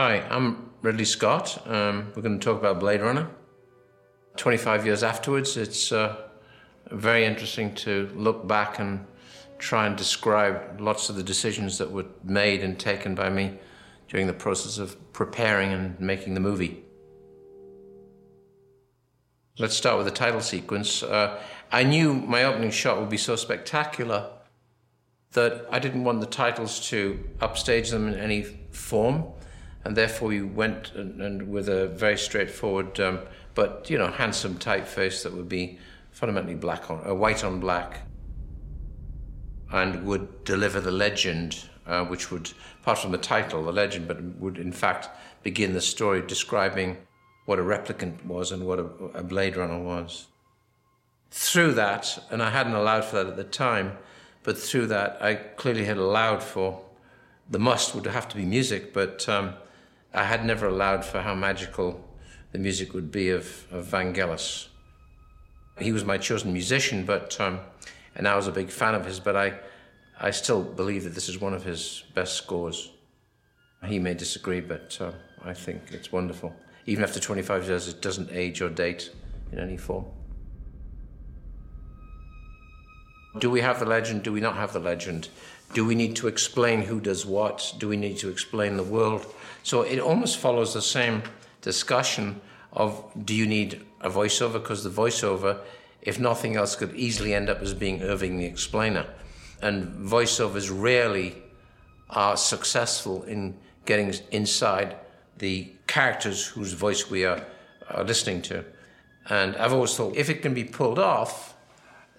Hi, I'm Ridley Scott. Um, we're going to talk about Blade Runner. 25 years afterwards, it's uh, very interesting to look back and try and describe lots of the decisions that were made and taken by me during the process of preparing and making the movie. Let's start with the title sequence. Uh, I knew my opening shot would be so spectacular that I didn't want the titles to upstage them in any form, and therefore you went and, and with a very straightforward, um, but you know, handsome typeface that would be fundamentally black on, uh, white on black, and would deliver the legend, uh, which would, apart from the title, the legend, but would in fact begin the story describing what a replicant was and what a, a Blade Runner was. Through that, and I hadn't allowed for that at the time, but through that, I clearly had allowed for the must would have to be music, but um, I had never allowed for how magical the music would be of, of Vangelis. He was my chosen musician, but um, and I was a big fan of his, but I, I still believe that this is one of his best scores. He may disagree, but uh, I think it's wonderful even after 25 years, it doesn't age or date in any form. Do we have the legend? Do we not have the legend? Do we need to explain who does what? Do we need to explain the world? So it almost follows the same discussion of do you need a voiceover? Because the voiceover, if nothing else, could easily end up as being Irving the explainer. And voiceovers rarely are successful in getting inside the characters whose voice we are, are listening to. And I've always thought if it can be pulled off,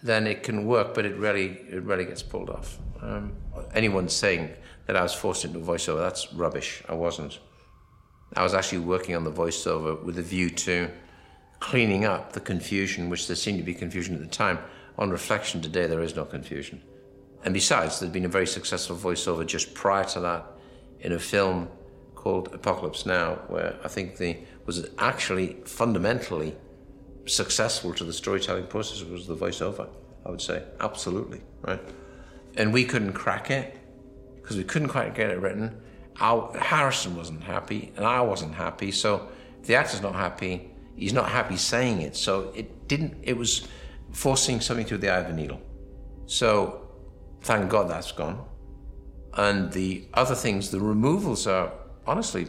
then it can work, but it rarely, it rarely gets pulled off. Um, anyone saying that I was forced into voiceover, that's rubbish. I wasn't. I was actually working on the voiceover with a view to cleaning up the confusion, which there seemed to be confusion at the time. On reflection today, there is no confusion. And besides, there'd been a very successful voiceover just prior to that in a film called Apocalypse Now, where I think the was actually fundamentally successful to the storytelling process was the voiceover. I would say absolutely right, and we couldn't crack it because we couldn't quite get it written. Harrison wasn't happy, and I wasn't happy. So the actor's not happy, he's not happy saying it. So it didn't. It was forcing something through the eye of a needle. So thank God that's gone. And the other things, the removals are honestly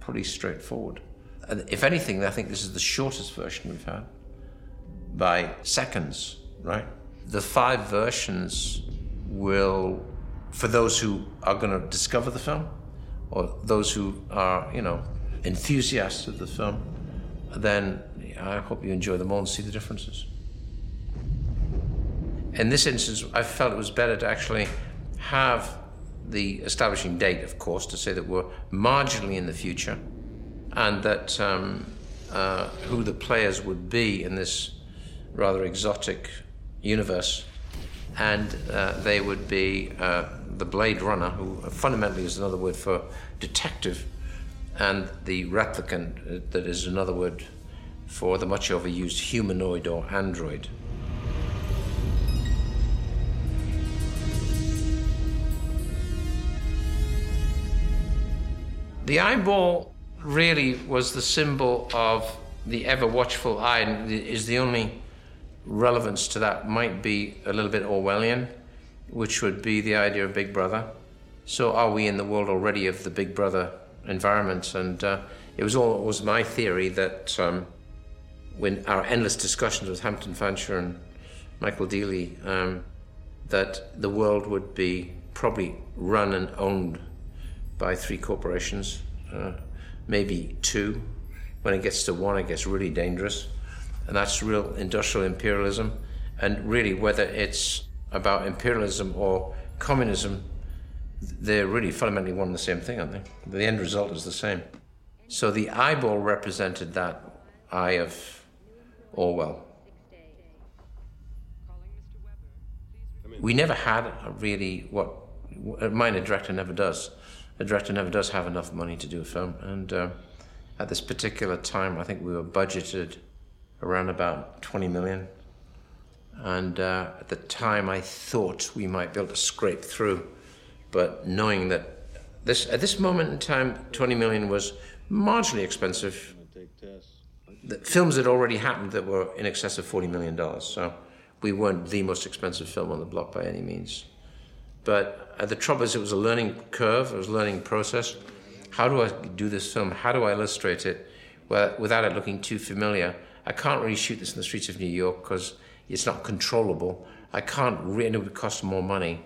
pretty straightforward. And if anything, I think this is the shortest version we've had by seconds, right? The five versions will, for those who are going to discover the film, or those who are, you know, enthusiasts of the film, then I hope you enjoy them all and see the differences. In this instance, I felt it was better to actually have the establishing date, of course, to say that we're marginally in the future and that um, uh, who the players would be in this rather exotic universe. And uh, they would be uh, the Blade Runner, who fundamentally is another word for detective, and the replicant, uh, that is another word for the much overused humanoid or android. The eyeball really was the symbol of the ever watchful eye, and is the only relevance to that might be a little bit Orwellian, which would be the idea of Big Brother. So, are we in the world already of the Big Brother environment? And uh, it was always my theory that um, when our endless discussions with Hampton Fancher and Michael Deeley, um, that the world would be probably run and owned by three corporations, uh, maybe two. When it gets to one, it gets really dangerous. And that's real industrial imperialism. And really, whether it's about imperialism or communism, they're really fundamentally one and the same thing, aren't they? The end result is the same. So the eyeball represented that eye of Orwell. We never had really what a minor director never does A director never does have enough money to do a film. And uh, at this particular time, I think we were budgeted around about 20 million. And uh, at the time, I thought we might be able to scrape through. But knowing that this at this moment in time, 20 million was marginally expensive. The films had already happened that were in excess of 40 million dollars. So we weren't the most expensive film on the block by any means. But uh, the trouble is, it was a learning curve. It was a learning process. How do I do this film? How do I illustrate it well, without it looking too familiar? I can't really shoot this in the streets of New York because it's not controllable. I can't really, it would cost more money.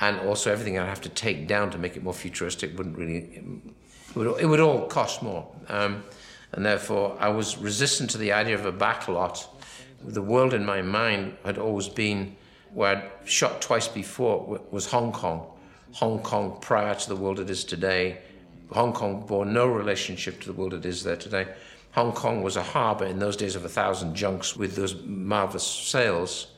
And also everything I'd have to take down to make it more futuristic wouldn't really, it would, it would all cost more. Um, and therefore I was resistant to the idea of a backlot. The world in my mind had always been where I'd shot twice before was Hong Kong. Hong Kong prior to the world it is today. Hong Kong bore no relationship to the world it is there today. Hong Kong was a harbour in those days of a thousand junks with those marvelous sails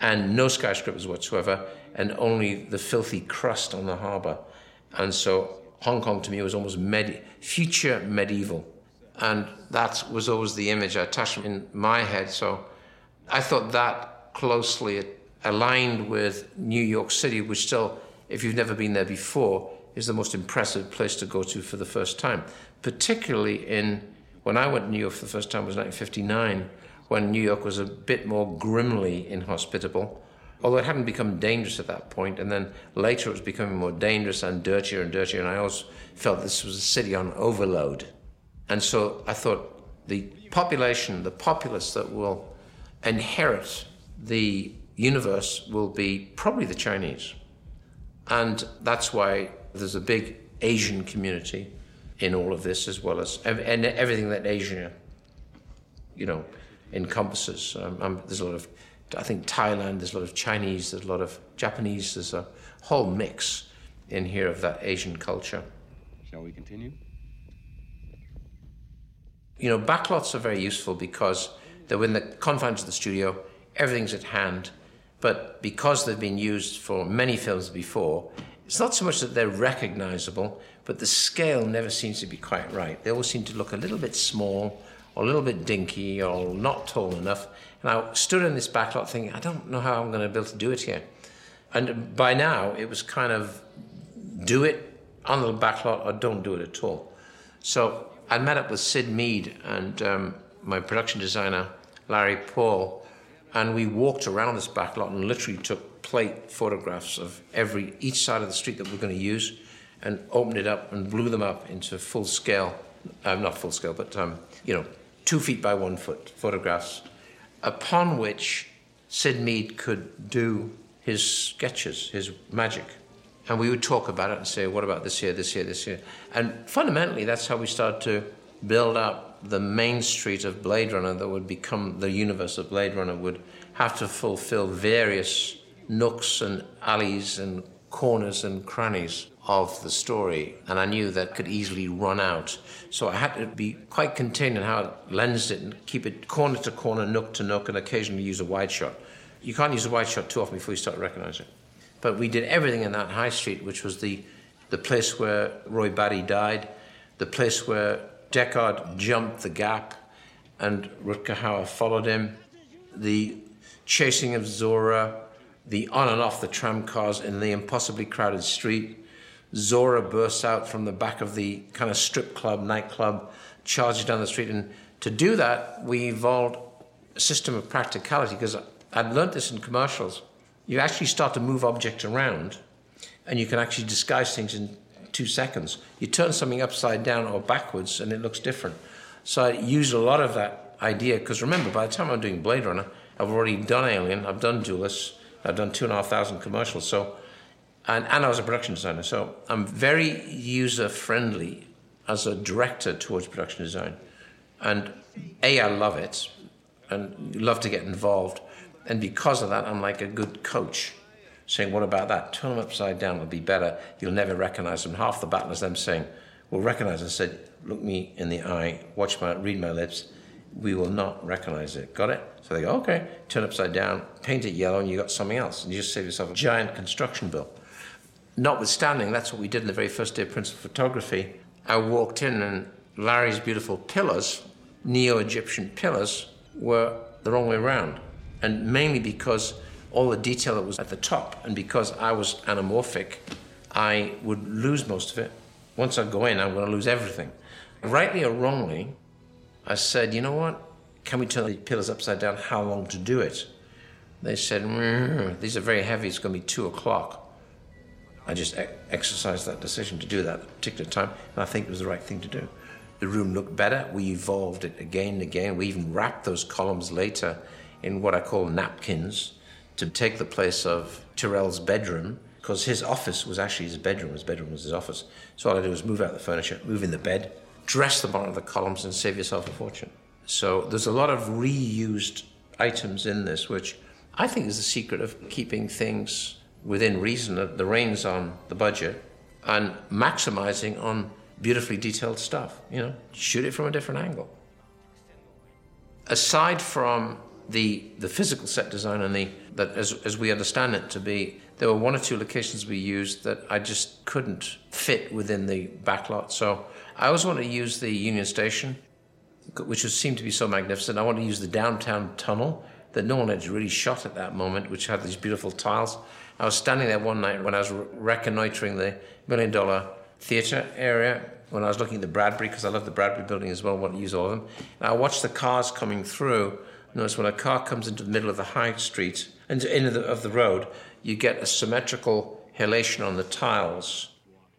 and no skyscrapers whatsoever and only the filthy crust on the harbour. And so Hong Kong to me was almost med- future medieval. And that was always the image I attached in my head. So I thought that closely aligned with New York City, which still, if you've never been there before, is the most impressive place to go to for the first time, particularly in when I went to New York for the first time was 1959, when New York was a bit more grimly inhospitable, although it hadn't become dangerous at that point, and then later it was becoming more dangerous and dirtier and dirtier, and I always felt this was a city on overload. And so I thought the population, the populace that will inherit the universe will be probably the Chinese. And that's why there's a big Asian community in all of this, as well as and everything that Asia, you know, encompasses. Um, um, there's a lot of, I think Thailand. There's a lot of Chinese. There's a lot of Japanese. There's a whole mix in here of that Asian culture. Shall we continue? You know, backlots are very useful because they're within the confines of the studio. Everything's at hand, but because they've been used for many films before, it's not so much that they're recognizable, but the scale never seems to be quite right. They always seem to look a little bit small, or a little bit dinky, or not tall enough. And I stood in this backlot thinking, I don't know how I'm going to be able to do it here. And by now, it was kind of do it on the backlot or don't do it at all. So I met up with Syd Mead and um, my production designer, Larry Paull, and we walked around this backlot and literally took plate photographs of every each side of the street that we're going to use and opened it up and blew them up into full scale, uh, not full scale, but um, you know, two feet by one foot photographs, upon which Syd Mead could do his sketches, his magic. And we would talk about it and say, what about this here, this here, this here? And fundamentally, that's how we started to build up the main street of Blade Runner that would become the universe of Blade Runner, would have to fulfill various nooks and alleys and corners and crannies of the story. And I knew that could easily run out. So I had to be quite contained in how I lensed it and keep it corner to corner, nook to nook, and occasionally use a wide shot. You can't use a wide shot too often before you start to recognize it. But we did everything in that high street, which was the, the place where Roy Batty died, the place where Deckard jumped the gap and Rutger Hauer followed him, the chasing of Zhora, the on and off the tram cars in the impossibly crowded street. Zhora bursts out from the back of the kind of strip club, nightclub, charges down the street. And to do that, we evolved a system of practicality because I'd learned this in commercials you actually start to move objects around and you can actually disguise things in two seconds. You turn something upside down or backwards and it looks different. So I use a lot of that idea because remember, by the time I'm doing Blade Runner, I've already done Alien, I've done Duelist, I've done two and a half thousand commercials. So, and, and I was a production designer. So I'm very user friendly as a director towards production design. And A, I love it and love to get involved. And because of that, I'm like a good coach saying, What about that? Turn them upside down, it'll be better. You'll never recognize them. Half the battle is them saying, We'll recognize. I said, Look me in the eye, watch my, read my lips. We will not recognize it. Got it? So they go, Okay, turn upside down, paint it yellow, and you got something else. And you just save yourself a giant construction bill. Notwithstanding, that's what we did in the very first day of principal photography. I walked in, and Larry's beautiful pillars, Neo Egyptian pillars, were the wrong way around and mainly because all the detail that was at the top, and because I was anamorphic, I would lose most of it. once I go in, I'm going to lose everything. Rightly or wrongly, I said, you know what? Can we turn the pillars upside down? How long to do it? They said, mm, these are very heavy. It's going to be two o'clock. I just e- exercised that decision to do that particular time, and I think it was the right thing to do. The room looked better. We evolved it again and again. We even wrapped those columns later in what I call napkins to take the place of Tyrell's bedroom because his office was actually his bedroom. His bedroom was his office. So all I did was move out the furniture, move in the bed, dress the bottom of the columns, and save yourself a fortune. So there's a lot of reused items in this, which I think is the secret of keeping things within reason, the reins on the budget, and maximizing on beautifully detailed stuff. You know, shoot it from a different angle. Aside from the the physical set design and the that as as we understand it to be, there were one or two locations we used that I just couldn't fit within the backlot. So I always wanted to use the Union Station, which was, seemed to be so magnificent. I wanted to use the downtown tunnel that no one had really shot at that moment, which had these beautiful tiles. I was standing there one night when I was reconnoitering the Million Dollar Theatre area when I was looking at the Bradbury, because I love the Bradbury building as well, I want to use all of them. And I watched the cars coming through. Notice when a car comes into the middle of the high street, into end of the, of the road, you get a symmetrical halation on the tiles.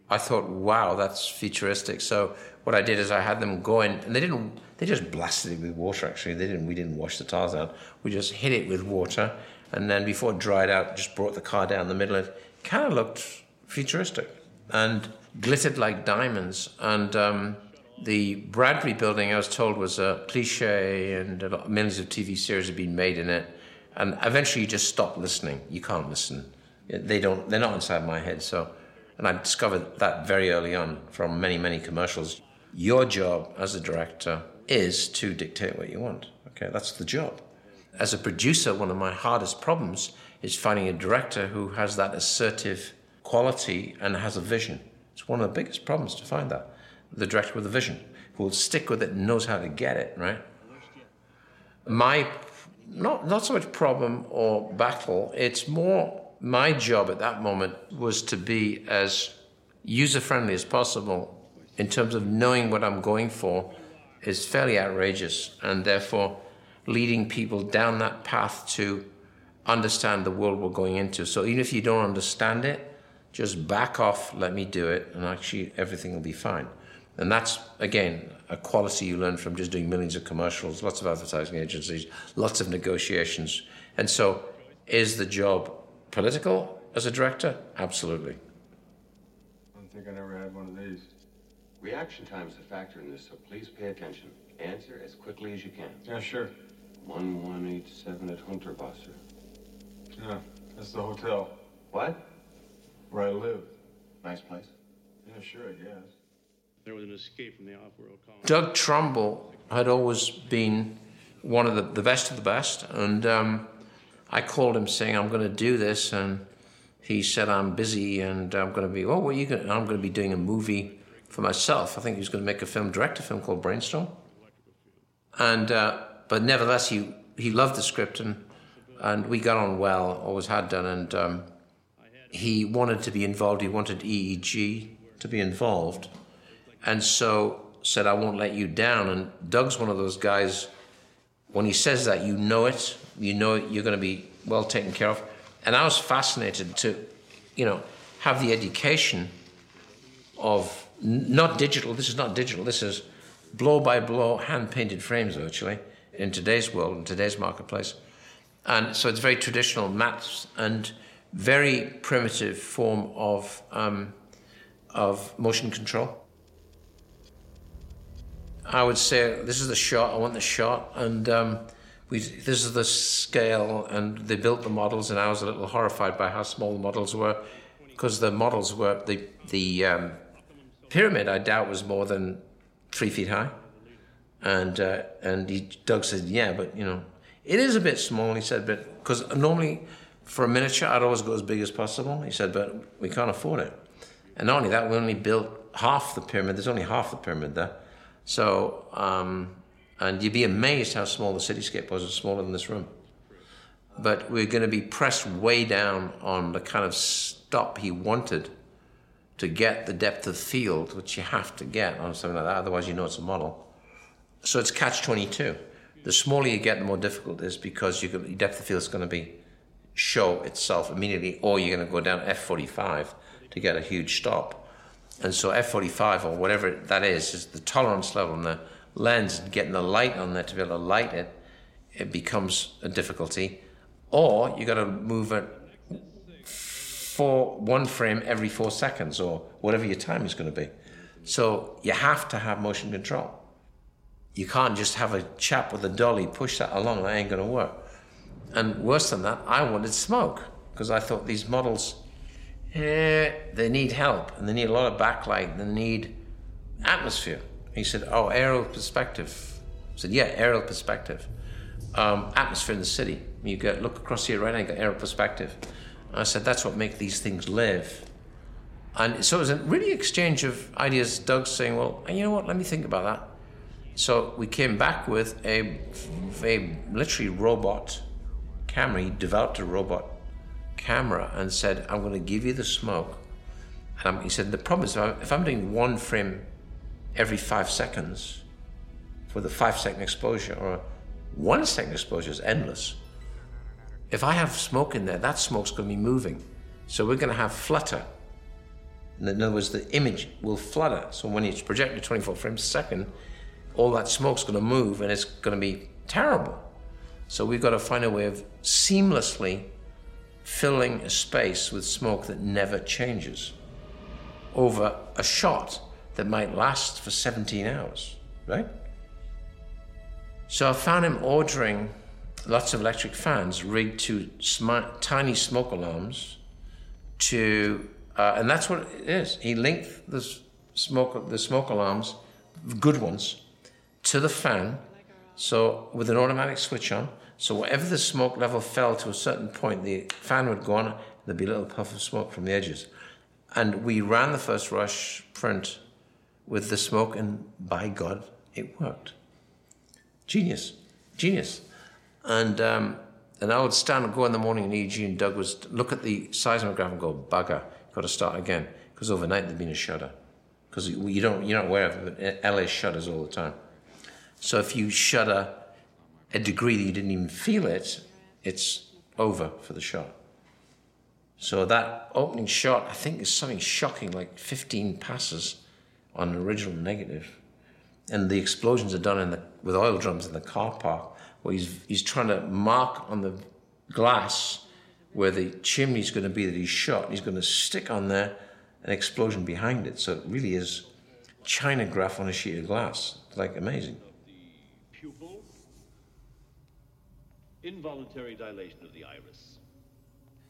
I thought, wow, that's futuristic. So what I did is I had them go in, and they didn't. They just blasted it with water. Actually, they didn't. We didn't wash the tiles out. We just hit it with water, and then before it dried out, just brought the car down the middle. It kind of looked futuristic and glittered like diamonds. And um, the Bradbury building, I was told, was a cliche, and lot, millions of TV series had been made in it. And eventually, you just stop listening. You can't listen. They don't. They're not inside my head. So, and I discovered that very early on from many, many commercials. Your job as a director is to dictate what you want. Okay, that's the job. As a producer, one of my hardest problems is finding a director who has that assertive quality and has a vision. It's one of the biggest problems to find that. The director with a vision, who will stick with it and knows how to get it, right? My, not, not so much problem or battle, it's more my job at that moment was to be as user friendly as possible in terms of knowing what I'm going for is fairly outrageous and therefore leading people down that path to understand the world we're going into. So even if you don't understand it, just back off, let me do it, and actually everything will be fine. And that's, again, a quality you learn from just doing millions of commercials, lots of advertising agencies, lots of negotiations. And so, is the job political as a director? Absolutely. I don't think I never had one of these. Reaction time is a factor in this, so please pay attention. Answer as quickly as you can. Yeah, sure. 1187 at Hunterwasser. Yeah, that's the hotel What? where I live. Nice place. Yeah, sure, I guess. There was an escape from the off-world. Doug Trumbull had always been one of the, the best of the best, and um, I called him saying, I'm going to do this, and he said, I'm busy, and I'm going to be, oh, what are you going I'm going to be doing a movie for myself. I think he was going to make a film, direct a film called Brainstorm. And, uh, but nevertheless, he, he loved the script, and, and we got on well, always had done, and um, he wanted to be involved. He wanted EEG to be involved, and so said, "I won't let you down." And Doug's one of those guys. When he says that, you know it. You know you're going to be well taken care of. And I was fascinated to, you know, have the education of not digital. This is not digital. This is blow by blow, hand painted frames virtually in today's world, in today's marketplace. And so it's very traditional maps and very primitive form of, um, of motion control. I would say this is the shot. I want the shot, and um, we. This is the scale, and they built the models, and I was a little horrified by how small the models were, because the models were the the um, pyramid. I doubt was more than three feet high, and uh, and he, Doug said, "Yeah, but you know, it is a bit small." He said, "But because normally for a miniature, I'd always go as big as possible." He said, "But we can't afford it." And not only that, we only built half the pyramid. There's only half the pyramid there. So, um, and you'd be amazed how small the cityscape was, it's smaller than this room. But we're going to be pressed way down on the kind of stop he wanted to get the depth of field, which you have to get on something like that, otherwise you know it's a model. So it's catch 22. The smaller you get, the more difficult it is because you your depth of field is going to be show itself immediately, or you're going to go down F45 to get a huge stop. And so F45 or whatever that is, is the tolerance level and the lens and getting the light on there to be able to light it, it becomes a difficulty. Or you got to move it for one frame every four seconds or whatever your time is going to be. So you have to have motion control. You can't just have a chap with a dolly push that along. That ain't going to work. And worse than that, I wanted smoke because I thought these models, eh, they need help and they need a lot of backlight. They need atmosphere. He said, "Oh, aerial perspective." I said, "Yeah, aerial perspective. Um, atmosphere in the city. You get look across here right now. You got aerial perspective." I said, "That's what makes these things live." And so it was a really exchange of ideas. Doug saying, "Well, you know what? Let me think about that." So we came back with a, a literally robot camera. He developed a robot camera and said, I'm going to give you the smoke. And he said, the problem is if I'm doing one frame every five seconds for the five second exposure or one second exposure is endless. If I have smoke in there, that smoke's going to be moving. So we're going to have flutter. In other words, the image will flutter. So when it's projected 24 frames a second, all that smoke's going to move and it's going to be terrible. So we've got to find a way of seamlessly filling a space with smoke that never changes over a shot that might last for 17 hours, right? So I found him ordering lots of electric fans rigged to tiny smoke alarms to, uh, and that's what it is. He linked the smoke, the smoke alarms, good ones, to the fan, so with an automatic switch on. So whatever the smoke level fell to a certain point, the fan would go on. There'd be a little puff of smoke from the edges, and we ran the first rush print with the smoke, and by God, it worked. Genius, genius, and. Um, and I would stand and go in the morning and EG and Doug was look at the seismograph and go, bugger, got to start again. Because overnight there'd been a shudder. Because you don't, you're not aware of it, but LA shudders all the time. So if you shudder a degree that you didn't even feel it, it's over for the shot. So that opening shot, I think, is something shocking, like 15 passes on an original negative. And the explosions are done in the, with oil drums in the car park, where he's, he's trying to mark on the glass where the chimney's going to be that he's shot. He's going to stick on there an explosion behind it. So it really is Chinagraph on a sheet of glass. Like amazing. Involuntary dilation of the iris.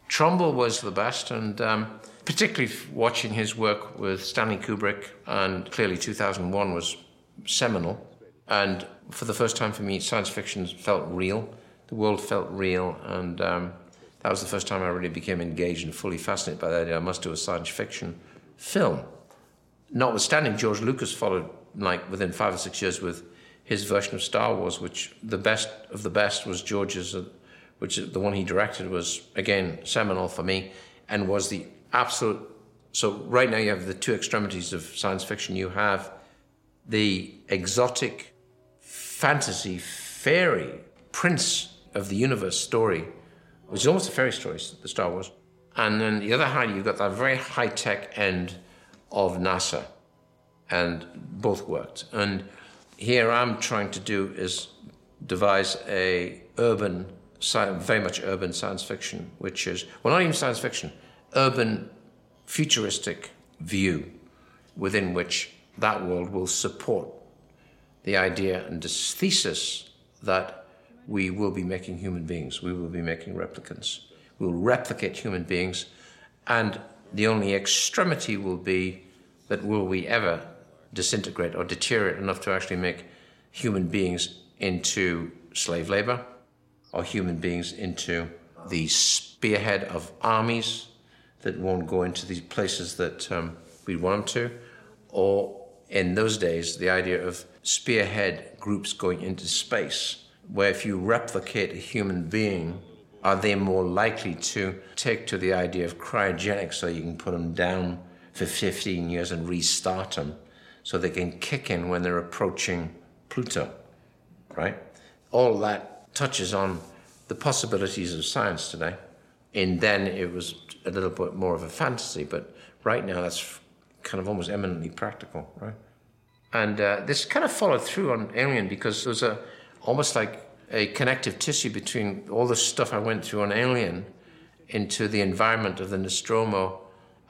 Trumbull was the best, and um, particularly watching his work with Stanley Kubrick, and clearly 2001 was seminal. And for the first time for me, science fiction felt real. The world felt real, and um, that was the first time I really became engaged and fully fascinated by the idea I must do a science fiction film. Notwithstanding, George Lucas followed like within five or six years with his version of Star Wars, which the best of the best was George's, uh, which the one he directed was again seminal for me, and was the absolute. So right now you have the two extremities of science fiction. You have the exotic fantasy fairy prince of the universe story, which is almost a fairy story, the Star Wars. And then the other hand, you've got that very high tech end of NASA, and both worked. And here I'm trying to do is devise a urban, very much urban science fiction, which is, well, not even science fiction, urban futuristic view within which that world will support the idea and this thesis that we will be making human beings, we will be making replicants, we will replicate human beings, and the only extremity will be that will we ever disintegrate or deteriorate enough to actually make human beings into slave labor or human beings into the spearhead of armies that won't go into these places that um, we want them to, or in those days, the idea of spearhead groups going into space, where if you replicate a human being, are they more likely to take to the idea of cryogenics so you can put them down for 15 years and restart them so they can kick in when they're approaching Pluto, right? All that touches on the possibilities of science today. And then it was a little bit more of a fantasy, but right now that's kind of almost eminently practical, right? And uh, this kind of followed through on Alien because there was a almost like a connective tissue between all the stuff I went through on Alien into the environment of the Nostromo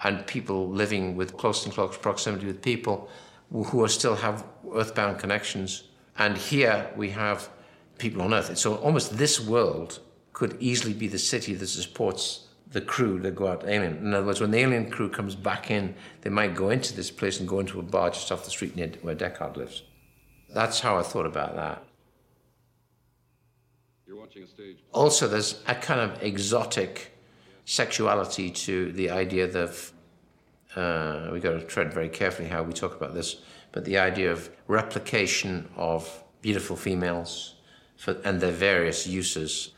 and people living with close and close proximity with people who are still have earthbound connections. And here we have people on Earth. So almost this world could easily be the city that supports the crew that go out alien. In other words, when the alien crew comes back in, they might go into this place and go into a bar just off the street near where Deckard lives. That's how I thought about that. You're watching a stage. Also, there's a kind of exotic sexuality to the idea that uh, we've got to tread very carefully how we talk about this, but the idea of replication of beautiful females for, and their various uses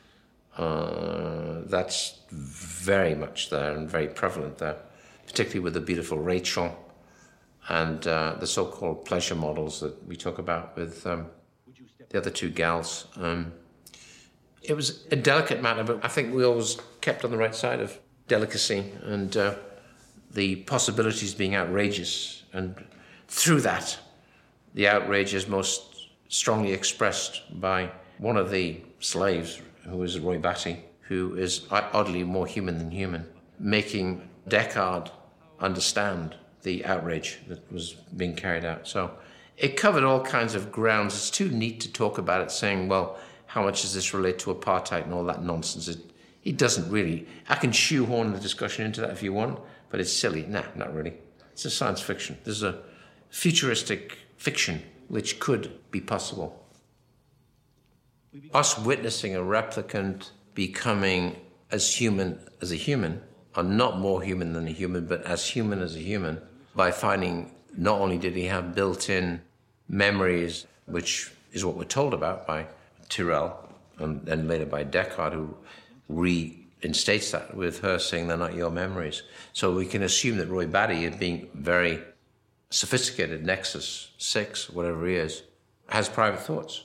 uh, that's very much there and very prevalent there, particularly with the beautiful Rachael and uh, the so-called pleasure models that we talk about with um, the other two gals. Um, it was a delicate matter, but I think we always kept on the right side of delicacy and uh, the possibilities being outrageous. And through that, the outrage is most strongly expressed by one of the slaves, who is Roy Batty, who is oddly more human than human, making Deckard understand the outrage that was being carried out. So it covered all kinds of grounds. It's too neat to talk about it, saying, well, how much does this relate to apartheid and all that nonsense? It, it doesn't really. I can shoehorn the discussion into that if you want, but it's silly. Nah, not really. It's a science fiction. This is a futuristic fiction which could be possible us witnessing a replicant becoming as human as a human, or not more human than a human, but as human as a human, by finding not only did he have built in memories, which is what we're told about by Tyrell, and then later by Deckard, who reinstates that with her saying they're not your memories. So we can assume that Roy Batty, being very sophisticated, Nexus 6, whatever he is, has private thoughts.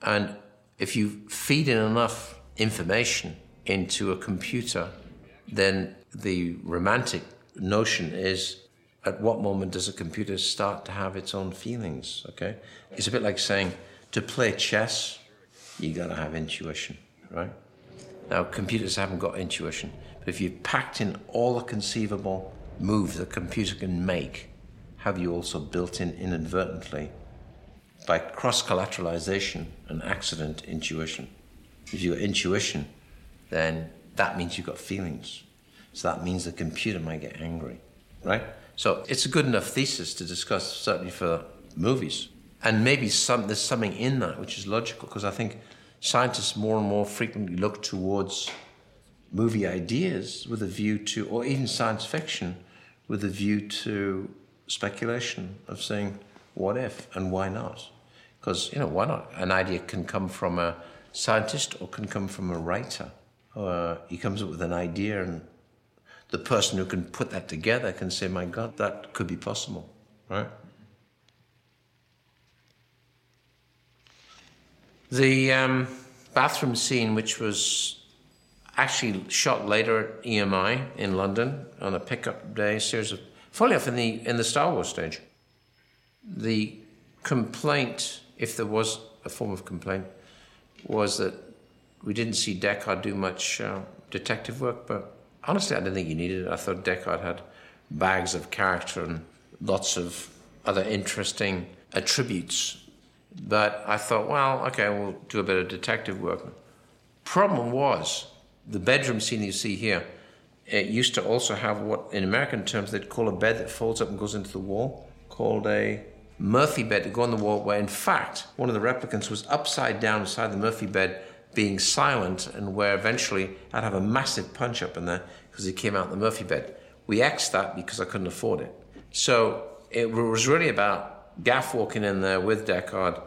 And if you feed in enough information into a computer, then the romantic notion is at what moment does a computer start to have its own feelings? Okay? It's a bit like saying to play chess, you gotta have intuition, right? Now, computers haven't got intuition, but if you've packed in all the conceivable moves a computer can make, have you also built in inadvertently by cross collateralization and accident intuition. If you've got intuition, then that means you've got feelings. So that means the computer might get angry, right? So it's a good enough thesis to discuss, certainly for movies. And maybe some, there's something in that which is logical, because I think scientists more and more frequently look towards movie ideas with a view to, or even science fiction, with a view to speculation of saying, what if and why not? Because, you know, why not? An idea can come from a scientist or can come from a writer. Uh, he comes up with an idea, and the person who can put that together can say, my God, that could be possible, right? The um, bathroom scene, which was actually shot later at EMI in London on a pickup day series of, fully off in the in the Star Wars stage. The complaint, if there was a form of complaint, was that we didn't see Deckard do much uh, detective work, but honestly, I didn't think he needed it. I thought Deckard had bags of character and lots of other interesting attributes. But I thought, well, okay, we'll do a bit of detective work. Problem was, the bedroom scene you see here, it used to also have what, in American terms, they'd call a bed that folds up and goes into the wall, called a Murphy bed to go on the wall, where in fact one of the replicants was upside down beside the Murphy bed, being silent, and where eventually I'd have a massive punch up in there because he came out the Murphy bed. We Xed that because I couldn't afford it. So it was really about Gaff walking in there with Deckard.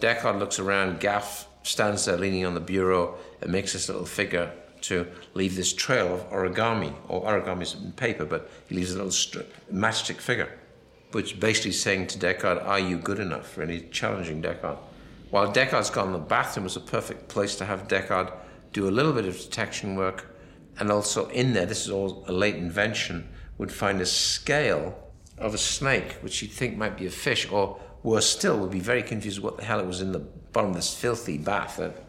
Deckard looks around, Gaff stands there leaning on the bureau and makes this little figure to leave this trail of origami, or origami is paper, but he leaves a little strip, matchstick figure, which basically saying to Deckard, Are you good enough? Really challenging Deckard. While Deckard's gone, the bathroom was a perfect place to have Deckard do a little bit of detection work, and also in there, this is all a late invention, would find a scale of a snake, which you'd think might be a fish, or worse still, would be very confused what the hell it was in the bottom of this filthy bath that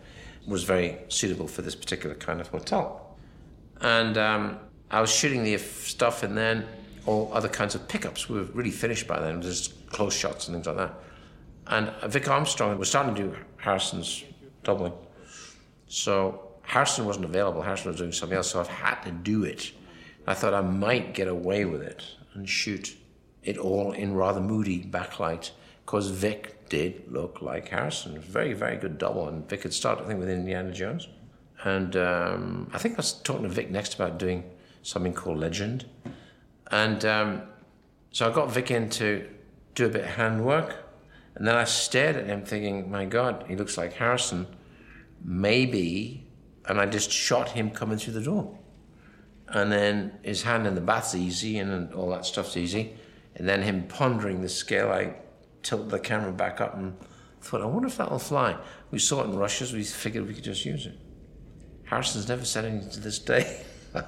was very suitable for this particular kind of hotel. And um, I was shooting the stuff and then all other kinds of pickups. We were really finished by then, just close shots and things like that. And Vic Armstrong was starting to do Harrison's doubling. So Harrison wasn't available. Harrison was doing something else, so I've had to do it. I thought I might get away with it and shoot it all in rather moody backlight because Vic did look like Harrison. Very, very good double. And Vic had started, I think, with Indiana Jones. And um, I think I was talking to Vic next about doing something called Legend. And um, so I got Vic in to do a bit of handwork. And then I stared at him thinking, my God, he looks like Harrison. Maybe. And I just shot him coming through the door. And then his hand in the bath's easy and all that stuff's easy. And then him pondering the scale, I tilted the camera back up and thought, I wonder if that'll fly. We saw it in rushes, we figured we could just use it. Harrison's never said anything to this day.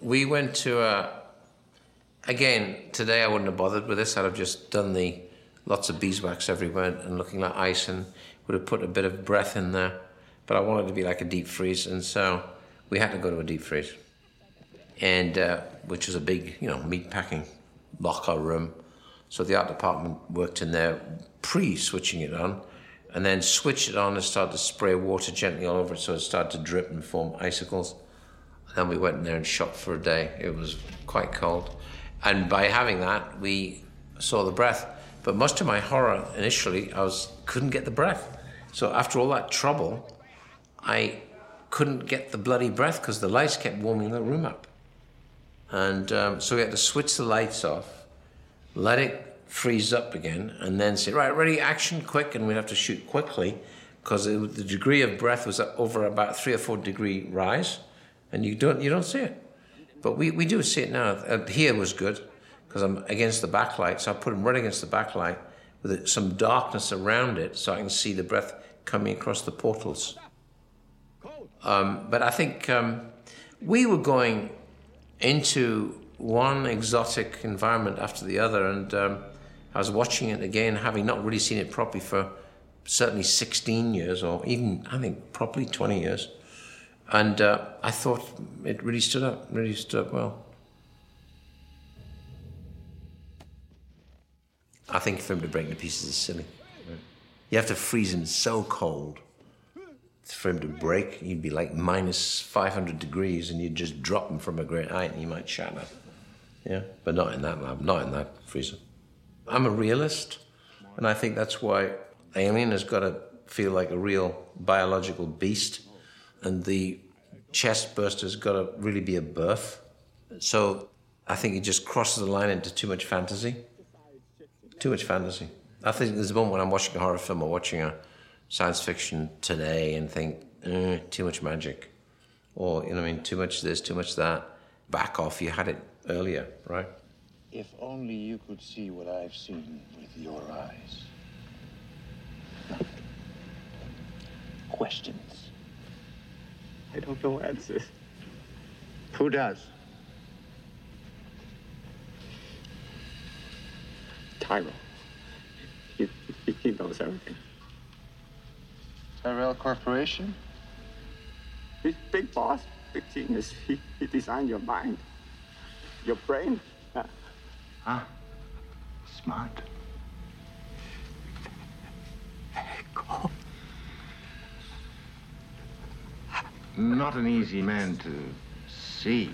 we went to a. Again, today I wouldn't have bothered with this. I'd have just done the lots of beeswax everywhere and looking like ice and would have put a bit of breath in there but I wanted to be like a deep freeze, and so we had to go to a deep freeze, and uh, which was a big, you know, meat packing locker room. So the art department worked in there, pre-switching it on, and then switched it on and started to spray water gently all over it, so it started to drip and form icicles. And then we went in there and shot for a day. It was quite cold, and by having that, we saw the breath. But much to my horror, initially, I was couldn't get the breath. So after all that trouble, I couldn't get the bloody breath because the lights kept warming the room up. And um, so we had to switch the lights off, let it freeze up again, and then say, right, ready, action, quick. And we'd have to shoot quickly because the degree of breath was over about three or four degree rise, and you don't, you don't see it. But we, we do see it now. Uh, here was good because I'm against the backlight, so I put them right against the backlight with some darkness around it so I can see the breath coming across the portals. Um, but I think um, we were going into one exotic environment after the other, and um, I was watching it again, having not really seen it properly for certainly 16 years, or even, I think, probably 20 years. And uh, I thought it really stood up, really stood up well. I think for him to break the pieces is silly. You have to freeze him so cold for him to break, he'd be like minus 500 degrees and you'd just drop him from a great height and he might shatter. Yeah, but not in that lab, not in that freezer. I'm a realist, and I think that's why Alien has got to feel like a real biological beast, and the chest burster's got to really be a birth. So I think it just crosses the line into too much fantasy. Too much fantasy. I think there's a moment when I'm watching a horror film or watching a science fiction today and think, eh, too much magic. Or, you know, I mean, too much this, too much that. Back off, you had it earlier, right? If only you could see what I've seen with your eyes. Questions? I don't know answers. Who does? Tyrell. He, he knows everything. Tyrell Corporation? He's big boss, big genius. He, he designed your mind, your brain. Huh? Ah, smart. Not an easy man to see.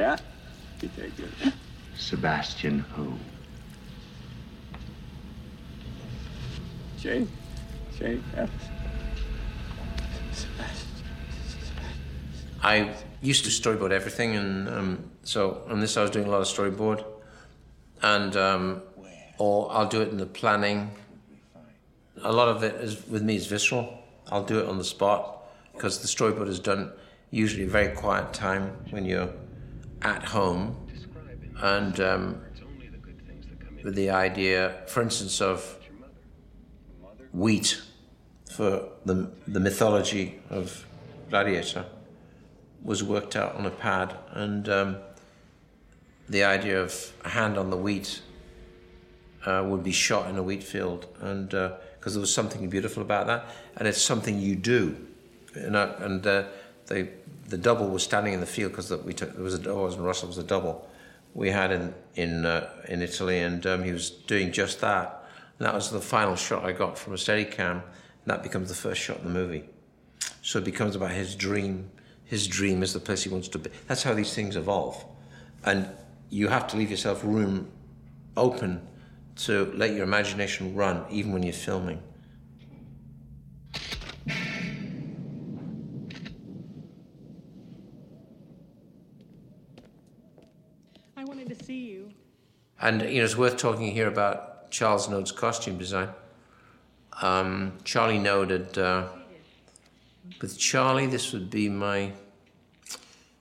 Sebastian, he, he take take you take you there. Sebastian who? J. J. F. Sebastian. I used to storyboard everything, and um, so on this I was doing a lot of storyboard, and um, or I'll do it in the planning. A lot of it is with me is visceral. I'll do it on the spot because the storyboard is done usually a very quiet time when you're at home, and um, with the idea, for instance, of wheat for the the mythology of Gladiator was worked out on a pad, and um, the idea of a hand on the wheat uh, would be shot in a wheat field, and because there was something beautiful about that, and it's something you do, and uh, the the double was standing in the field because we took there was a oh, Russell was a double we had in in uh, in Italy, and um, he was doing just that. And that was the final shot I got from a Steadicam, and that becomes the first shot in the movie. So it becomes about his dream. His dream is the place he wants to be. That's how these things evolve, and you have to leave yourself room open to let your imagination run, even when you're filming. I wanted to see you. And you know, it's worth talking here about Charles Knode's costume design. Um, Charlie Knode had, uh, with Charlie, this would be my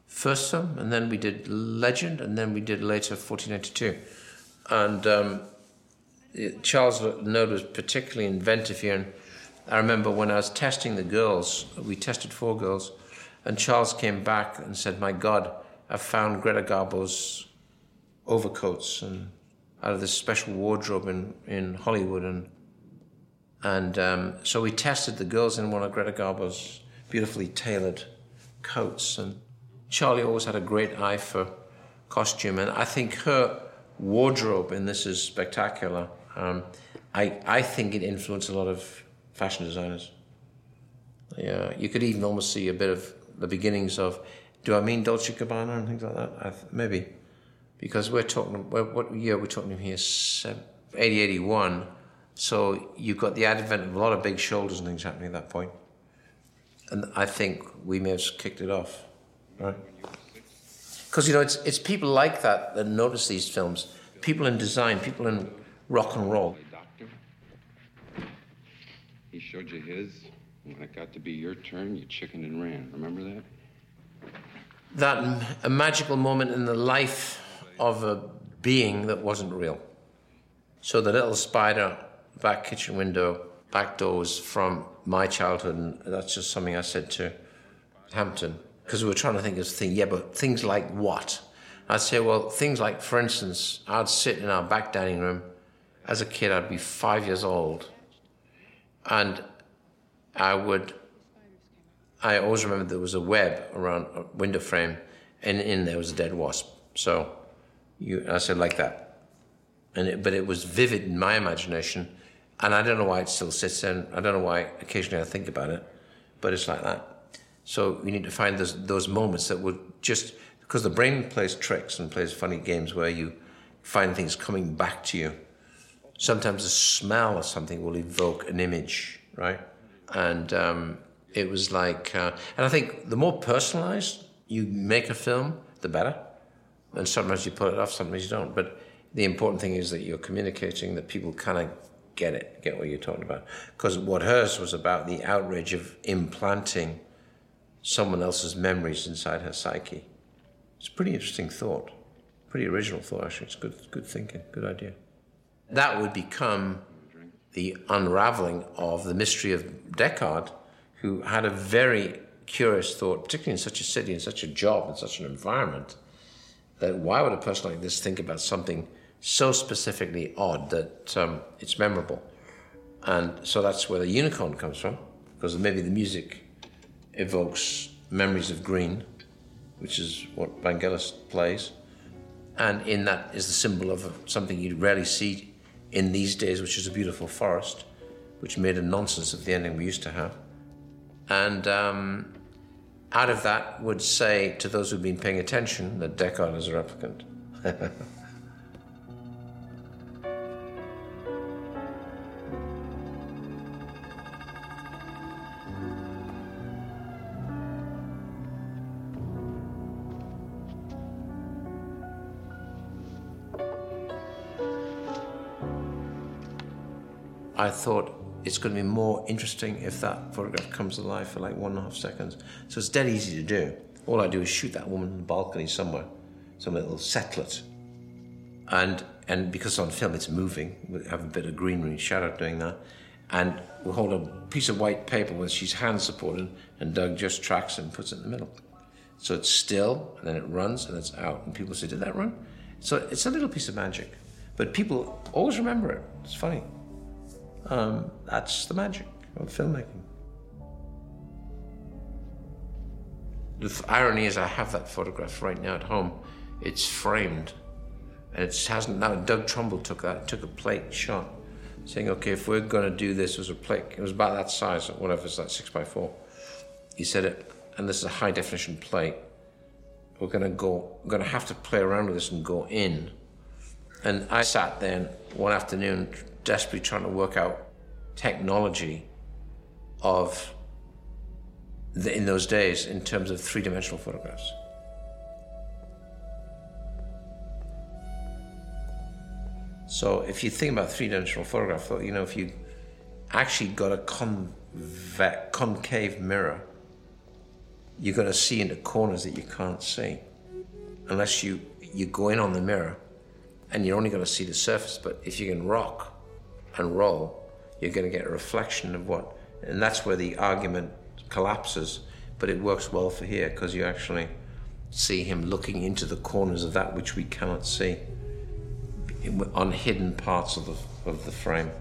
first film, and then we did Legend, and then we did later 1492. And um, Charles Knode was particularly inventive here. And I remember when I was testing the girls, we tested four girls, and Charles came back and said, My God, I found Greta Garbo's overcoats and out of this special wardrobe in, in Hollywood and and um, so we tested the girls in one of Greta Garbo's beautifully tailored coats and Charlie always had a great eye for costume and I think her wardrobe in this is spectacular. Um, I I think it influenced a lot of fashion designers. Yeah, you could even almost see a bit of the beginnings of. Do I mean Dolce Gabbana and things like that? Th- maybe because we're talking what what year we're talking here? Sev- 80 81 so you've got the advent of a lot of big shoulders and things happening at that point. And i think we may have kicked it off right? Because you know it's it's people like that that notice these films. People in design people in rock and roll. He showed you his. When it got to be your turn, you chickened and ran. Remember that? that m- a magical moment in the life of a being that wasn't real. So the little spider back kitchen window, back doors from my childhood, and that's just something I said to Hampton because we were trying to think of things. Yeah, but things like what? I'd say, well, things like, for instance, I'd sit in our back dining room. As a kid, I'd be five years old, and I would I always remember there was a web around a window frame, and in there was a dead wasp. So, you, I said like that, and it, but it was vivid in my imagination, and I don't know why it still sits there. I don't know why occasionally I think about it, but it's like that. So you need to find those those moments that would just because the brain plays tricks and plays funny games where you find things coming back to you. Sometimes the smell of something will evoke an image, right? And um, it was like, uh, and I think the more personalized you make a film, the better. And sometimes you put it off, sometimes you don't. But the important thing is that you're communicating, that people kind of get it, get what you're talking about. Because what hers was about the outrage of implanting someone else's memories inside her psyche. It's a pretty interesting thought, pretty original thought actually. It's good, good thinking, good idea. That would become the unraveling of the mystery of Deckard, who had a very curious thought, particularly in such a city, in such a job, in such an environment, that why would a person like this think about something so specifically odd that um, it's memorable? And so that's where the unicorn comes from, because maybe the music evokes memories of green, which is what Vangelis plays. And in that is the symbol of something you rarely see in these days, which is a beautiful forest, which made a nonsense of the ending we used to have. And um, out of that would say to those who've been paying attention that Deckard is a replicant. I thought it's going to be more interesting if that photograph comes alive for like one and a half seconds. So it's dead easy to do. All I do is shoot that woman in the balcony somewhere, some little setlet. And and because on film it's moving, we have a bit of greenery shadow doing that. And we'll hold a piece of white paper with she's hand supported, and Doug just tracks and puts it in the middle. So it's still, and then it runs, and it's out. And people say, Did that run? So it's a little piece of magic. But people always remember it. It's funny. Um, that's the magic of filmmaking. The irony is, I have that photograph right now at home. It's framed, and it hasn't. Now, Doug Trumbull took that, took a plate shot, saying, "Okay, if we're going to do this as a plate, it was about that size, whatever it's like six by four. He said it, and this is a high definition plate. We're going to go. We're going to have to play around with this and go in." And I sat there one afternoon, desperately trying to work out technology of the, in those days in terms of three dimensional photographs. So if you think about three dimensional photograph, you know, if you actually got a conve- concave mirror, you're going to see into corners that you can't see unless you, you go in on the mirror and you're only going to see the surface. But if you can rock and roll, you're going to get a reflection of what, and that's where the argument collapses. But it works well for here because you actually see him looking into the corners of that which we cannot see on hidden parts of the of the frame.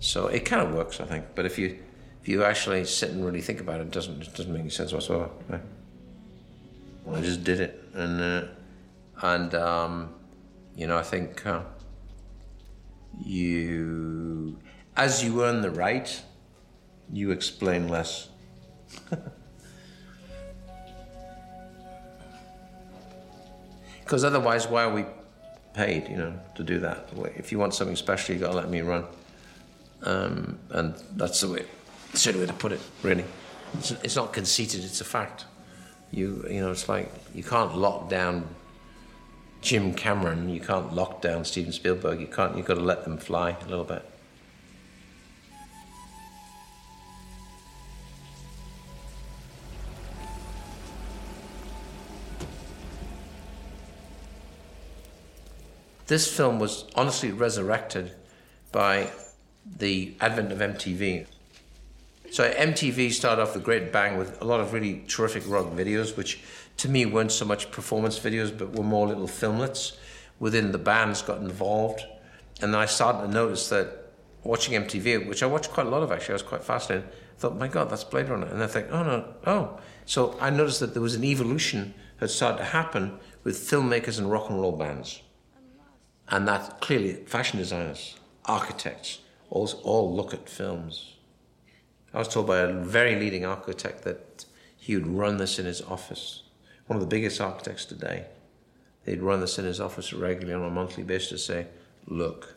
So it kind of works, I think. But if you if you actually sit and really think about it, it doesn't it doesn't make any sense whatsoever. I just did it, and uh, and um, you know I think uh, you as you earn the right, you explain less. Because otherwise, why are we paid, you know, to do that? If you want something special, you've got to let me run. Um, and that's the way, that's the way to put it, really. It's, it's not conceited, it's a fact. You, you know, it's like you can't lock down Jim Cameron, you can't lock down Steven Spielberg, you can't, you've got to let them fly a little bit. This film was honestly resurrected by the advent of MTV. So MTV started off a great bang with a lot of really terrific rock videos, which to me weren't so much performance videos, but were more little filmlets within the bands got involved. And I started to notice that watching MTV, which I watched quite a lot of actually, I was quite fascinated. I thought, my God, that's Blade Runner. And I think, oh no, oh. So I noticed that there was an evolution that started to happen with filmmakers and rock and roll bands. And that clearly, fashion designers, architects, all, all look at films. I was told by a very leading architect that he would run this in his office. One of the biggest architects today. They'd run this in his office regularly on a monthly basis to say, look,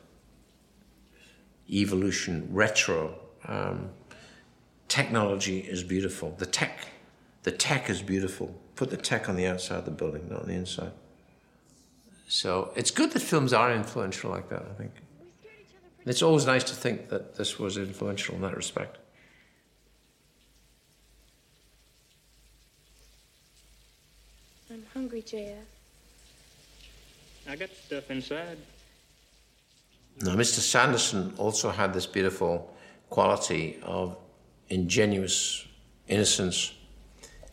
evolution, retro, um, technology is beautiful. The tech, the tech is beautiful. Put the tech on the outside of the building, not on the inside. So it's good that films are influential like that, I think. It's always nice to think that this was influential in that respect. I'm hungry, JF. I got stuff inside. Now, Mr. Sanderson also had this beautiful quality of ingenuous innocence,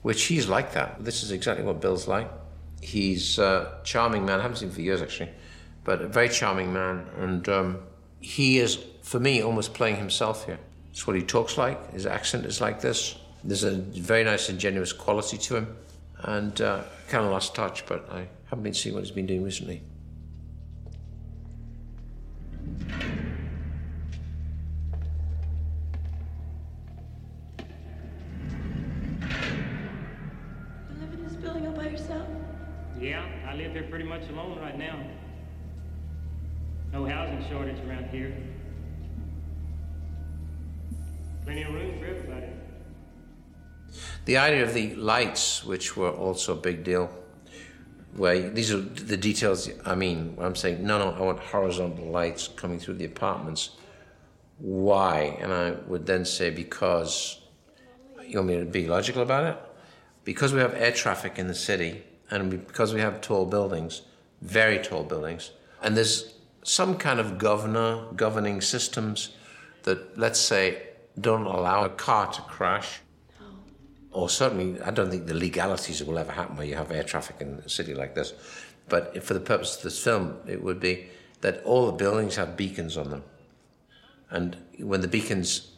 which he's like that. This is exactly what Bill's like. He's a charming man. I haven't seen him for years, actually, but a very charming man. And um, he is, for me, almost playing himself here. It's what he talks like. His accent is like this. There's a very nice, ingenuous quality to him. And uh, kind of lost touch, but I haven't been seeing what he's been doing recently. You live in this building all by yourself? Yeah, I live here pretty much alone right now. No housing shortage around here. Plenty of room for everybody. The idea of the lights, which were also a big deal, where these are the details. I mean, I'm saying, no, no, I want horizontal lights coming through the apartments. why? And I would then say, because, you want me to be logical about it? Because we have air traffic in the city, and because we have tall buildings, very tall buildings, and there's some kind of governor, governing systems that, let's say, don't allow a car to crash. Or certainly, I don't think the legalities will ever happen where you have air traffic in a city like this. But for the purpose of this film, it would be that all the buildings have beacons on them. And when the beacons,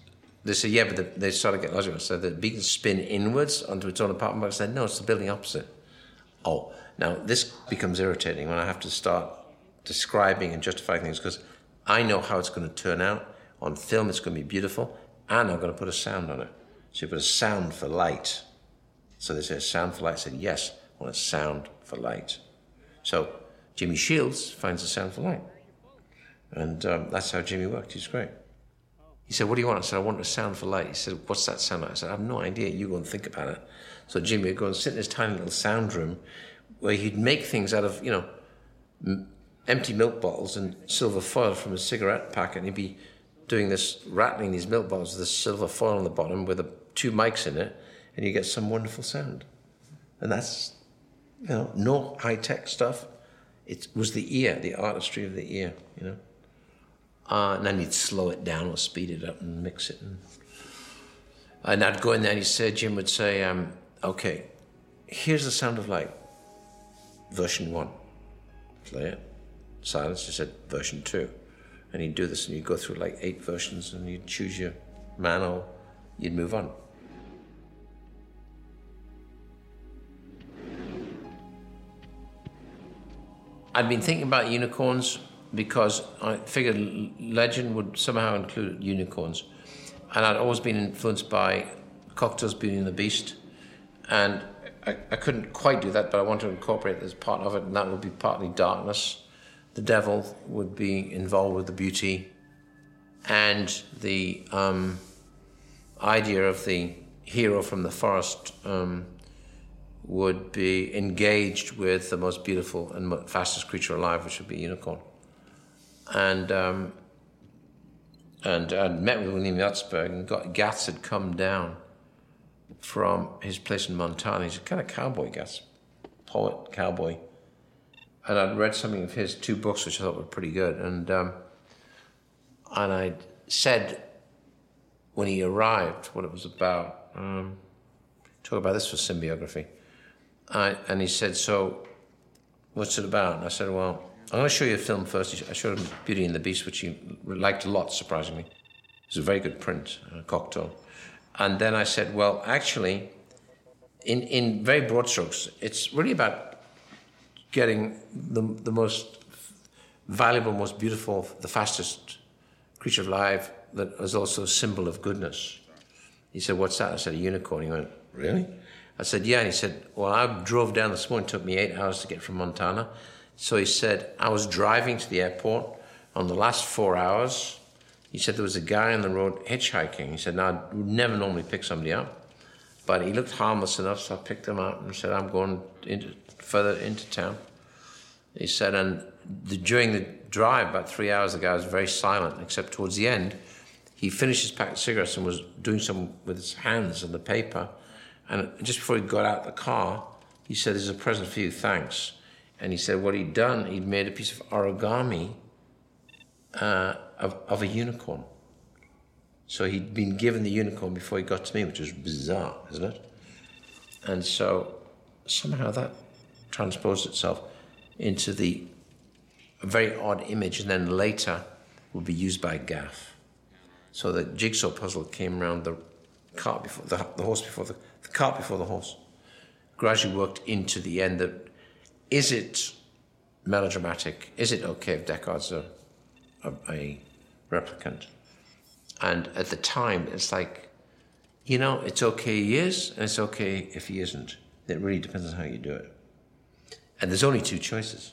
they say, yeah, but the, they started to get logical. So the beacons spin inwards onto its own apartment block. I said, no, it's the building opposite. Oh, now this becomes irritating when I have to start describing and justifying things because I know how it's going to turn out. On film, it's going to be beautiful, and I'm going to put a sound on it. So you put a sound for light. So they say, sound for light. I said, yes, I want a sound for light. So Jimmy Shields finds a sound for light. And um, that's how Jimmy worked. He's great. He said, What do you want? I said, I want a sound for light. He said, What's that sound like? I said, I have no idea. You go and think about it. So Jimmy would go and sit in his tiny little sound room where he'd make things out of, you know, m- empty milk bottles and silver foil from a cigarette packet. And he'd be doing this, rattling these milk bottles with this silver foil on the bottom with a, two mics in it, and you get some wonderful sound. And that's, you know, no high tech stuff. It was the ear, the artistry of the ear, you know. Uh, and then he'd slow it down or speed it up and mix it. And, and I'd go in there and he said, Jim would say, um, okay, here's the sound of light. Version one. Play it. Silence. He said, version two. And he'd do this and you'd go through like eight versions and you'd choose your man or you'd move on. I'd been thinking about unicorns because I figured legend would somehow include unicorns. And I'd always been influenced by Cocteau's Beauty and the Beast. And I, I couldn't quite do that, but I want to incorporate this part of it, and that would be partly darkness. The devil would be involved with the beauty, and the um, idea of the hero from the forest um, would be engaged with the most beautiful and fastest creature alive, which would be a unicorn and um, and I'd met with William Hjortsberg, and got, Gatz had come down from his place in Montana. He's a kind of cowboy, Gatz, poet, cowboy. And I'd read something of his two books, which I thought were pretty good. And um, and I said when he arrived what it was about. Um, talk about this for symbiography. I, and he said, "So, what's it about?" And I said, "Well." I'm going to show you a film first. I showed him Beauty and the Beast, which he liked a lot, surprisingly. It's a very good print, a Cocteau. And then I said, well, actually, in, in very broad strokes, it's really about getting the, the most valuable, most beautiful, the fastest creature of life that is also a symbol of goodness. He said, what's that? I said, a unicorn. He went, really? I said, yeah. And he said, well, I drove down this morning. It took me eight hours to get from Montana. So he said, I was driving to the airport on the last four hours. He said there was a guy on the road hitchhiking. He said, Now, I would never normally pick somebody up, but he looked harmless enough, so I picked him up and said, I'm going into, further into town. He said, and the, during the drive, about three hours, the guy was very silent, except towards the end, he finished his pack of cigarettes and was doing some with his hands on the paper. And just before he got out of the car, he said, There's a present for you, thanks. And he said what he'd done, he'd made a piece of origami uh, of, of a unicorn. So he'd been given the unicorn before he got to me, which was bizarre, isn't it? And so somehow that transposed itself into the very odd image, and then later would be used by Gaff. So the jigsaw puzzle came around the cart before the, the horse before the cart before the horse. Gradually worked into the end that is it melodramatic? Is it okay if Deckard's a, a, a replicant? And at the time, it's like, you know, it's okay he is, and it's okay if he isn't. It really depends on how you do it. And there's only two choices.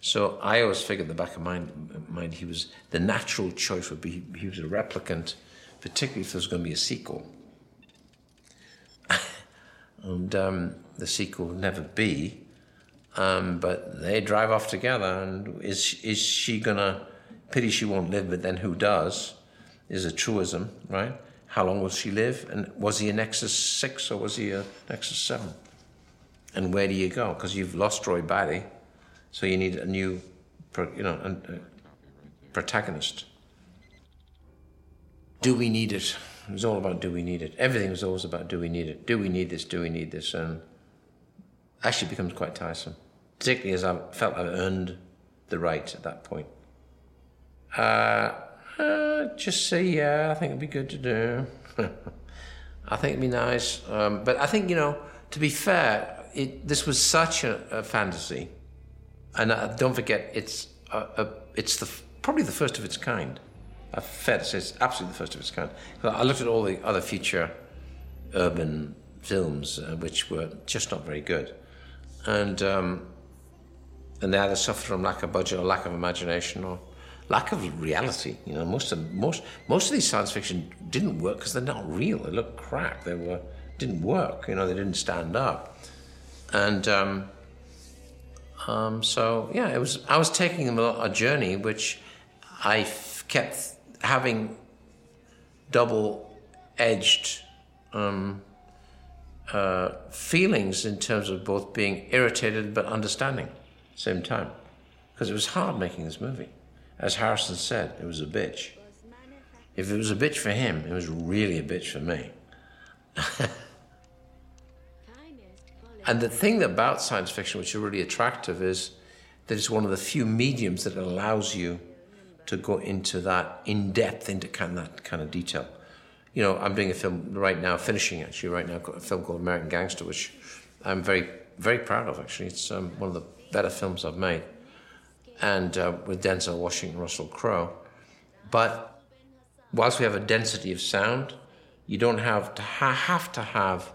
So I always figured in the back of my mind he was the natural choice would be he was a replicant, particularly if there was going to be a sequel. And um, the sequel would never be. Um, but they drive off together, and is is she gonna pity she won't live, but then who does? is a truism, right? How long will she live? And was he a Nexus 6 or was he a Nexus 7? And where do you go? Because you've lost Roy Batty, so you need a new, you know, a, a protagonist. Do we need it? It was all about do we need it. Everything was always about do we need it? Do we need this? Do we need this? And actually becomes quite tiresome, particularly as I felt I'd earned the right at that point. Uh, uh, just say, yeah, I think it'd be good to do. I think it'd be nice. Um, but I think, you know, to be fair, it, this was such a, a fantasy. And uh, don't forget, it's, a, a, it's the, probably the first of its kind. I fair to say it's absolutely the first of its kind. I looked at all the other future urban films, uh, which were just not very good. And, um, and they either suffered from lack of budget or lack of imagination or lack of reality. You know, most of most most of these science fiction didn't work because they're not real. They look crap. They were didn't work. You know, they didn't stand up. And um, um, so yeah, it was. I was taking them a, a journey which I f- kept having double-edged um, uh, feelings in terms of both being irritated but understanding at the same time because it was hard making this movie. As Harrison said, it was a bitch. If it was a bitch for him, it was really a bitch for me. and the thing about science fiction, which is really attractive, is that it's one of the few mediums that allows you to go into that in depth, into kind of that kind of detail. You know, I'm doing a film right now, finishing actually right now, a film called American Gangster, which I'm very, very proud of. Actually, it's um, one of the better films I've made, and uh, with Denzel Washington, Russell Crowe. But whilst we have a density of sound, you don't have to ha- have to have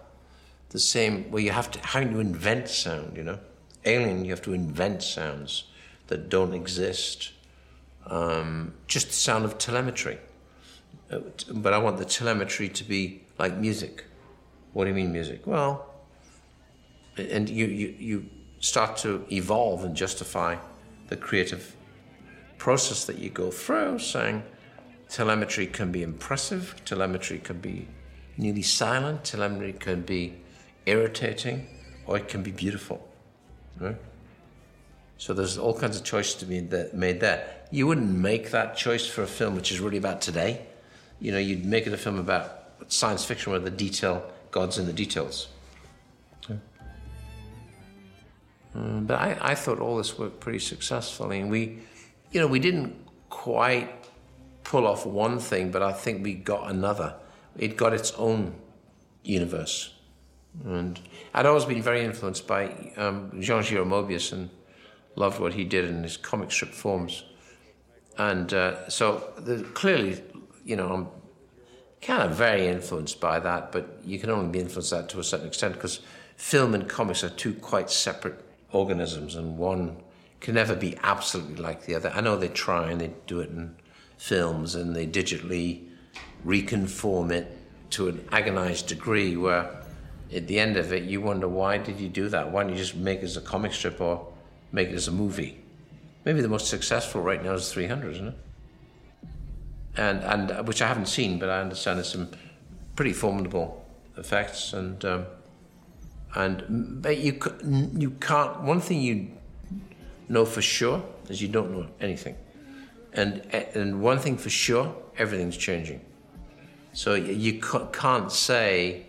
the same. Well, you have to having to invent sound. You know, Alien, you have to invent sounds that don't exist. Um, just the sound of telemetry. Uh, But I want the telemetry to be like music. What do you mean music? Well, and you, you, you start to evolve and justify the creative process that you go through, saying telemetry can be impressive, telemetry can be nearly silent, telemetry can be irritating, or it can be beautiful. Right? So there's all kinds of choices to be made there. You wouldn't make that choice for a film which is really about today. You know, you'd make it a film about science fiction where the detail, God's in the details. Um, but I, I thought all this worked pretty successfully. And we, you know, we didn't quite pull off one thing, but I think we got another. It got its own universe. And I'd always been very influenced by um, Jean Giraud Moebius and loved what he did in his comic strip forms. And uh, so the, clearly, you know, I'm kind of very influenced by that, but you can only be influenced that to a certain extent because film and comics are two quite separate organisms, and one can never be absolutely like the other. I know they try and they do it in films and they digitally reconform it to an agonized degree where at the end of it you wonder why did you do that? Why don't you just make it as a comic strip or make it as a movie? Maybe the most successful right now is 300, isn't it? And, and uh, which I haven't seen, but I understand there's some pretty formidable effects and um, and but you you can't. One thing you know for sure is you don't know anything, and and one thing for sure, everything's changing. So you can't say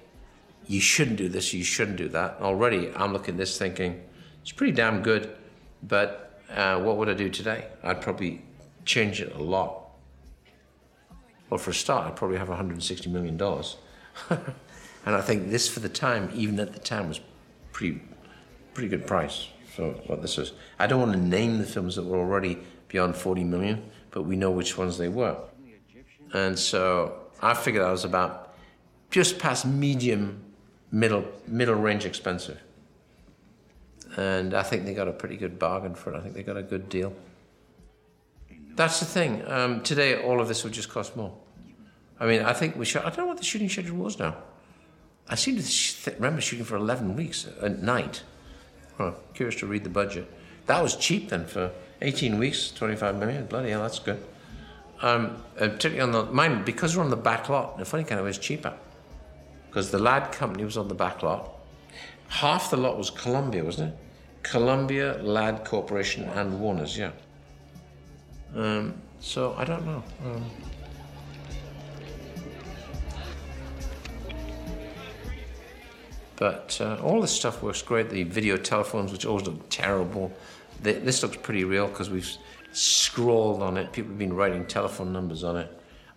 you shouldn't do this, you shouldn't do that. Already, I'm looking at this thinking it's pretty damn good, but uh, what would I do today? I'd probably change it a lot. Well, for a start, I'd probably have 160 million dollars. And I think this, for the time, even at the time, was pretty, pretty good price for what this is. I don't want to name the films that were already beyond 40 million, but we know which ones they were. And so I figured I was about just past medium, middle, middle range expensive. And I think they got a pretty good bargain for it. I think they got a good deal. That's the thing. Um, today, all of this would just cost more. I mean, I think we should. I don't know what the shooting schedule was now. I seem to sh- remember shooting for 11 weeks at night. Curious to read the budget. That was cheap then for 18 weeks, 25 million. Bloody hell, that's good. Um, particularly on the mine, because we're on the back lot. The funny kind of was cheaper, because the Ladd Company was on the back lot. Half the lot was Columbia, wasn't it? Columbia, Ladd Corporation, and Warner's. Yeah. Um, so I don't know. Um, but uh, all this stuff works great. The video telephones, which always look terrible, th this looks pretty real because we've scrawled on it. People have been writing telephone numbers on it,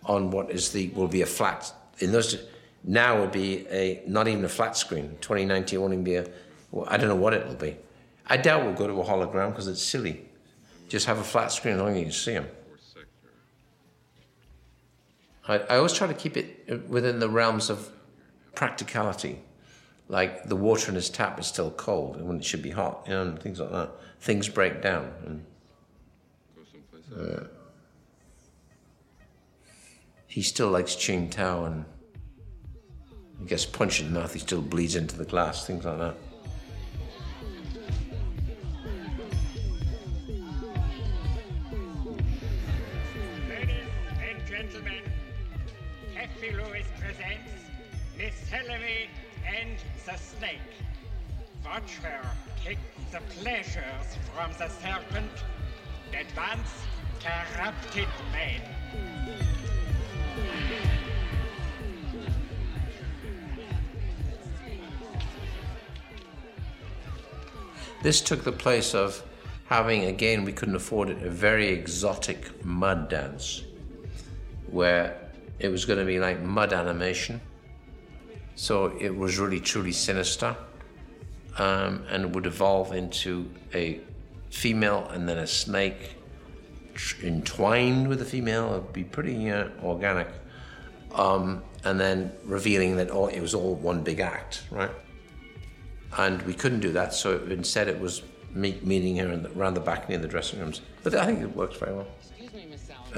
on what is the will be a flat. In those now would be a not even a flat screen. 2019 won't even be a. Well, I don't know what it will be. I doubt we'll go to a hologram because it's silly. Just have a flat screen long as you can see them. I, I always try to keep it within the realms of practicality. Like the water in his tap is still cold when it should be hot, you know, and things like that. Things break down. And, uh, he still likes Tsingtao and he gets punched in the mouth, he still bleeds into the glass, things like that. Gentlemen, Taffey Lewis presents Miss Hillary and the Snake. Watch her take the pleasures from the serpent that once corrupted man. This took the place of having, again, we couldn't afford it, a very exotic mud dance where it was going to be like mud animation. So it was really truly sinister um, and would evolve into a female and then a snake entwined with a female. It would be pretty uh, organic. Um, and then revealing that all, it was all one big act, right? And we couldn't do that, so instead it was me meeting her in the, around the balcony of the dressing rooms. But I think it worked very well.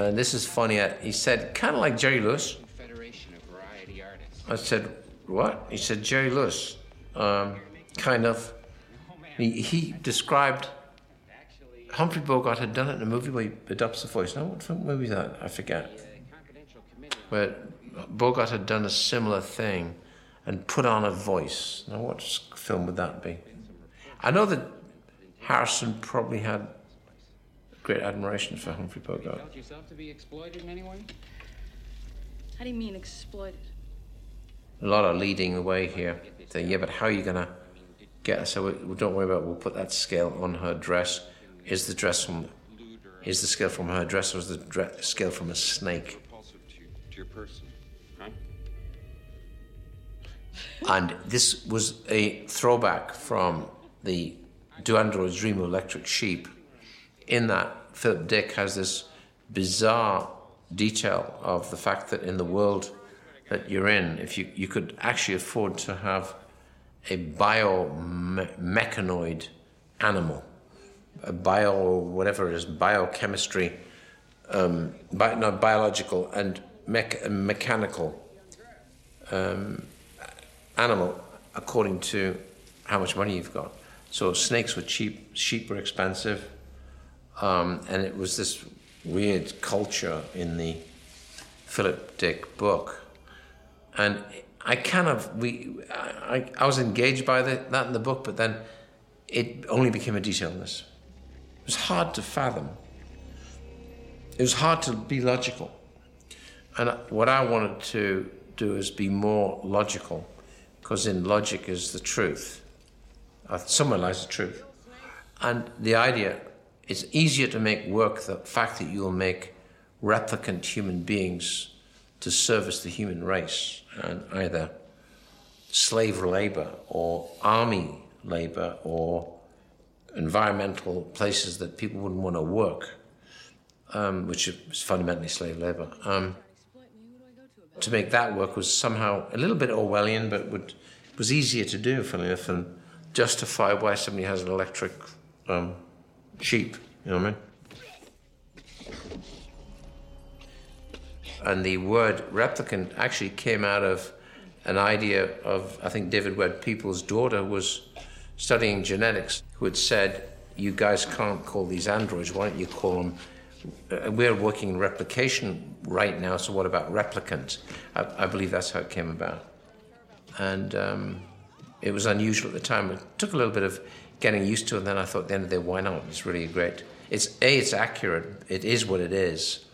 And this is funny. uh, He said, kind of like Jerry Lewis. Federation of Variety Artists. I said, what? He said, Jerry Lewis. Um, kind of. He, he described Humphrey Bogart had done it in a movie where he adopts the voice. Now, what film- movie is that? I forget. Where Bogart had done a similar thing and put on a voice. Now, what film would that be? I know that Harrison probably had great admiration for Humphrey Bogart. Felt yourself to be exploited in any way? How do you mean exploited? A lot of leading the way here. Saying, yeah, but how are you going to get her? So we, we don't worry about. it. We'll put that scale on her dress. Is the dress from? Is the scale from her dress, or is the dre- scale from a snake? To, to your person, huh? And this was a throwback from the Do Androids Dream of Electric Sheep, in that Philip Dick has this bizarre detail of the fact that in the world that you're in, if you, you could actually afford to have a biomechanoid animal, a bio, whatever it is, biochemistry, um, bi- not biological and mech- mechanical um, animal according to how much money you've got. So snakes were cheap, sheep were expensive, um, and it was this weird culture in the Philip Dick book. And I kind of we I, I was engaged by the, that in the book, but then it only became a detail in this. It was hard to fathom. It was hard to be logical. And what I wanted to do is be more logical, because in logic is the truth. Uh, somewhere lies the truth. And the idea it's easier to make work the fact that you'll make replicant human beings to service the human race and either slave labor or army labor or environmental places that people wouldn't want to work, um, which is fundamentally slave labor. Um, to make that work was somehow a little bit Orwellian, but would, was easier to do, funny enough, and justify why somebody has an electric um, sheep. You know what I mean? And the word replicant actually came out of an idea of, I think, David Webb Peoples' daughter was studying genetics, who had said, You guys can't call these androids, why don't you call them uh, we're working in replication right now, so what about replicant? I, I believe that's how it came about. And um, it was unusual at the time. It took a little bit of getting used to and then I thought at the end of the day, why not? It's really great. It's A, it's accurate, it is what it is.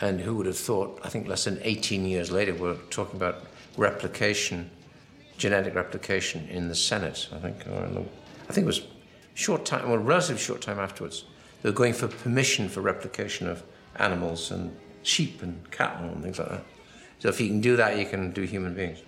And who would have thought, I think less than 18 years later, we're talking about replication, genetic replication in the Senate, I think, or in the, I think it was short time, well, relatively short time afterwards. They were going for permission for replication of animals and sheep and cattle and things like that. So if you can do that, you can do human beings.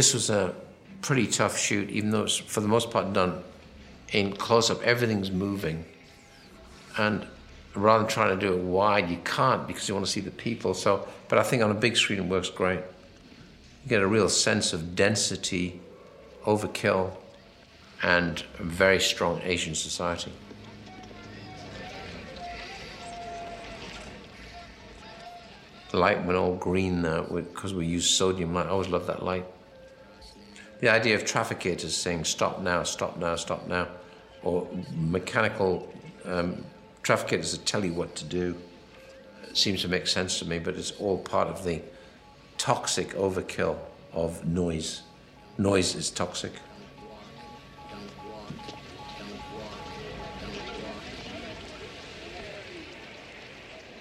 This was a pretty tough shoot, even though it's for the most part done in close up. Everything's moving. And rather than trying to do it wide, you can't because you want to see the people. So, but I think on a big screen it works great. You get a real sense of density, overkill, and a very strong Asian society. The light went all green there because we use sodium light. I always love that light. The idea of trafficators saying stop now, stop now, stop now, or mechanical um, trafficators that tell you what to do seems to make sense to me, but it's all part of the toxic overkill of noise. Noise is toxic.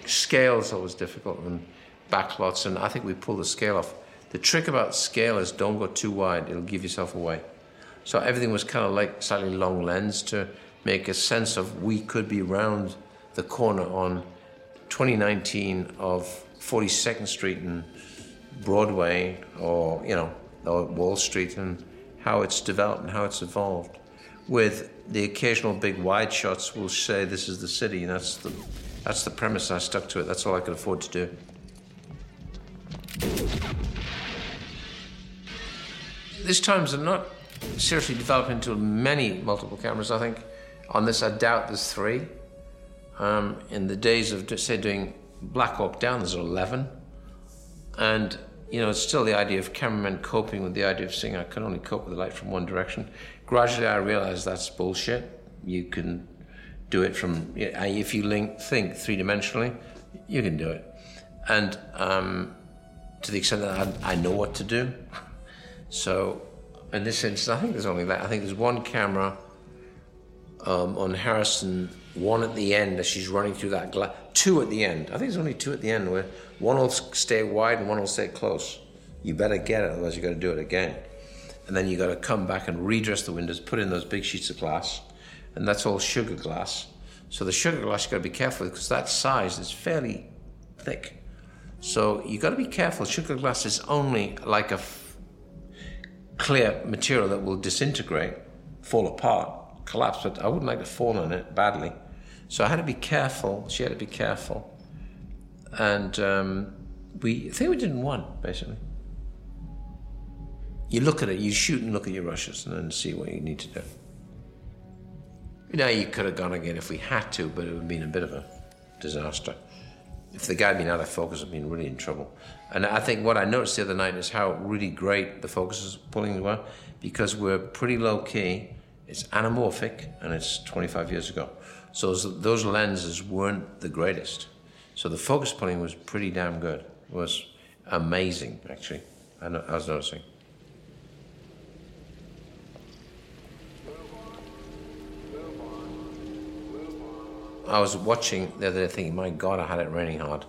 Scale is always difficult and backlots, and I think we pull the scale off. The trick about scale is don't go too wide, it'll give yourself away. So everything was kind of like slightly long lens to make a sense of we could be round the corner on 2019 of 42nd Street and Broadway or, you know, or Wall Street and how it's developed and how it's evolved. With the occasional big wide shots, we'll say this is the city, and that's the, that's the premise. I stuck to it. That's all I could afford to do. These times are not seriously developing into many multiple cameras. I think on this, I doubt there's three. Um, in the days of, say, doing Black Hawk Down, there's 11. And, you know, it's still the idea of cameramen coping with the idea of saying, I can only cope with the light from one direction. Gradually, I realized that's bullshit. You can do it from, if you link, think three dimensionally, you can do it. And um, to the extent that I, I know what to do. So, in this instance, I think there's only that. I think there's one camera um, on Harrison, one at the end as she's running through that glass, two at the end. I think there's only two at the end where one will stay wide and one will stay close. You better get it, otherwise you've got to do it again. And then you've got to come back and redress the windows, put in those big sheets of glass, and that's all sugar glass. So the sugar glass you've got to be careful because that size is fairly thick. So you've got to be careful. Sugar glass is only like a clear material that will disintegrate, fall apart, collapse, but I wouldn't like to fall on it badly. So I had to be careful. She had to be careful. And um, we, I think we didn't one, basically. You look at it, you shoot and look at your rushes and then see what you need to do. You know, you could have gone again if we had to, but it would have been a bit of a disaster. If the guy had been out of focus, I'd been really in trouble. And I think what I noticed the other night is how really great the focus is pulling were because we're pretty low key, it's anamorphic, and it's 25 years ago. So those, lenses weren't the greatest. So the focus pulling was pretty damn good. It was amazing, actually. I was noticing. I was watching the other day thinking, my God, I had it raining hard.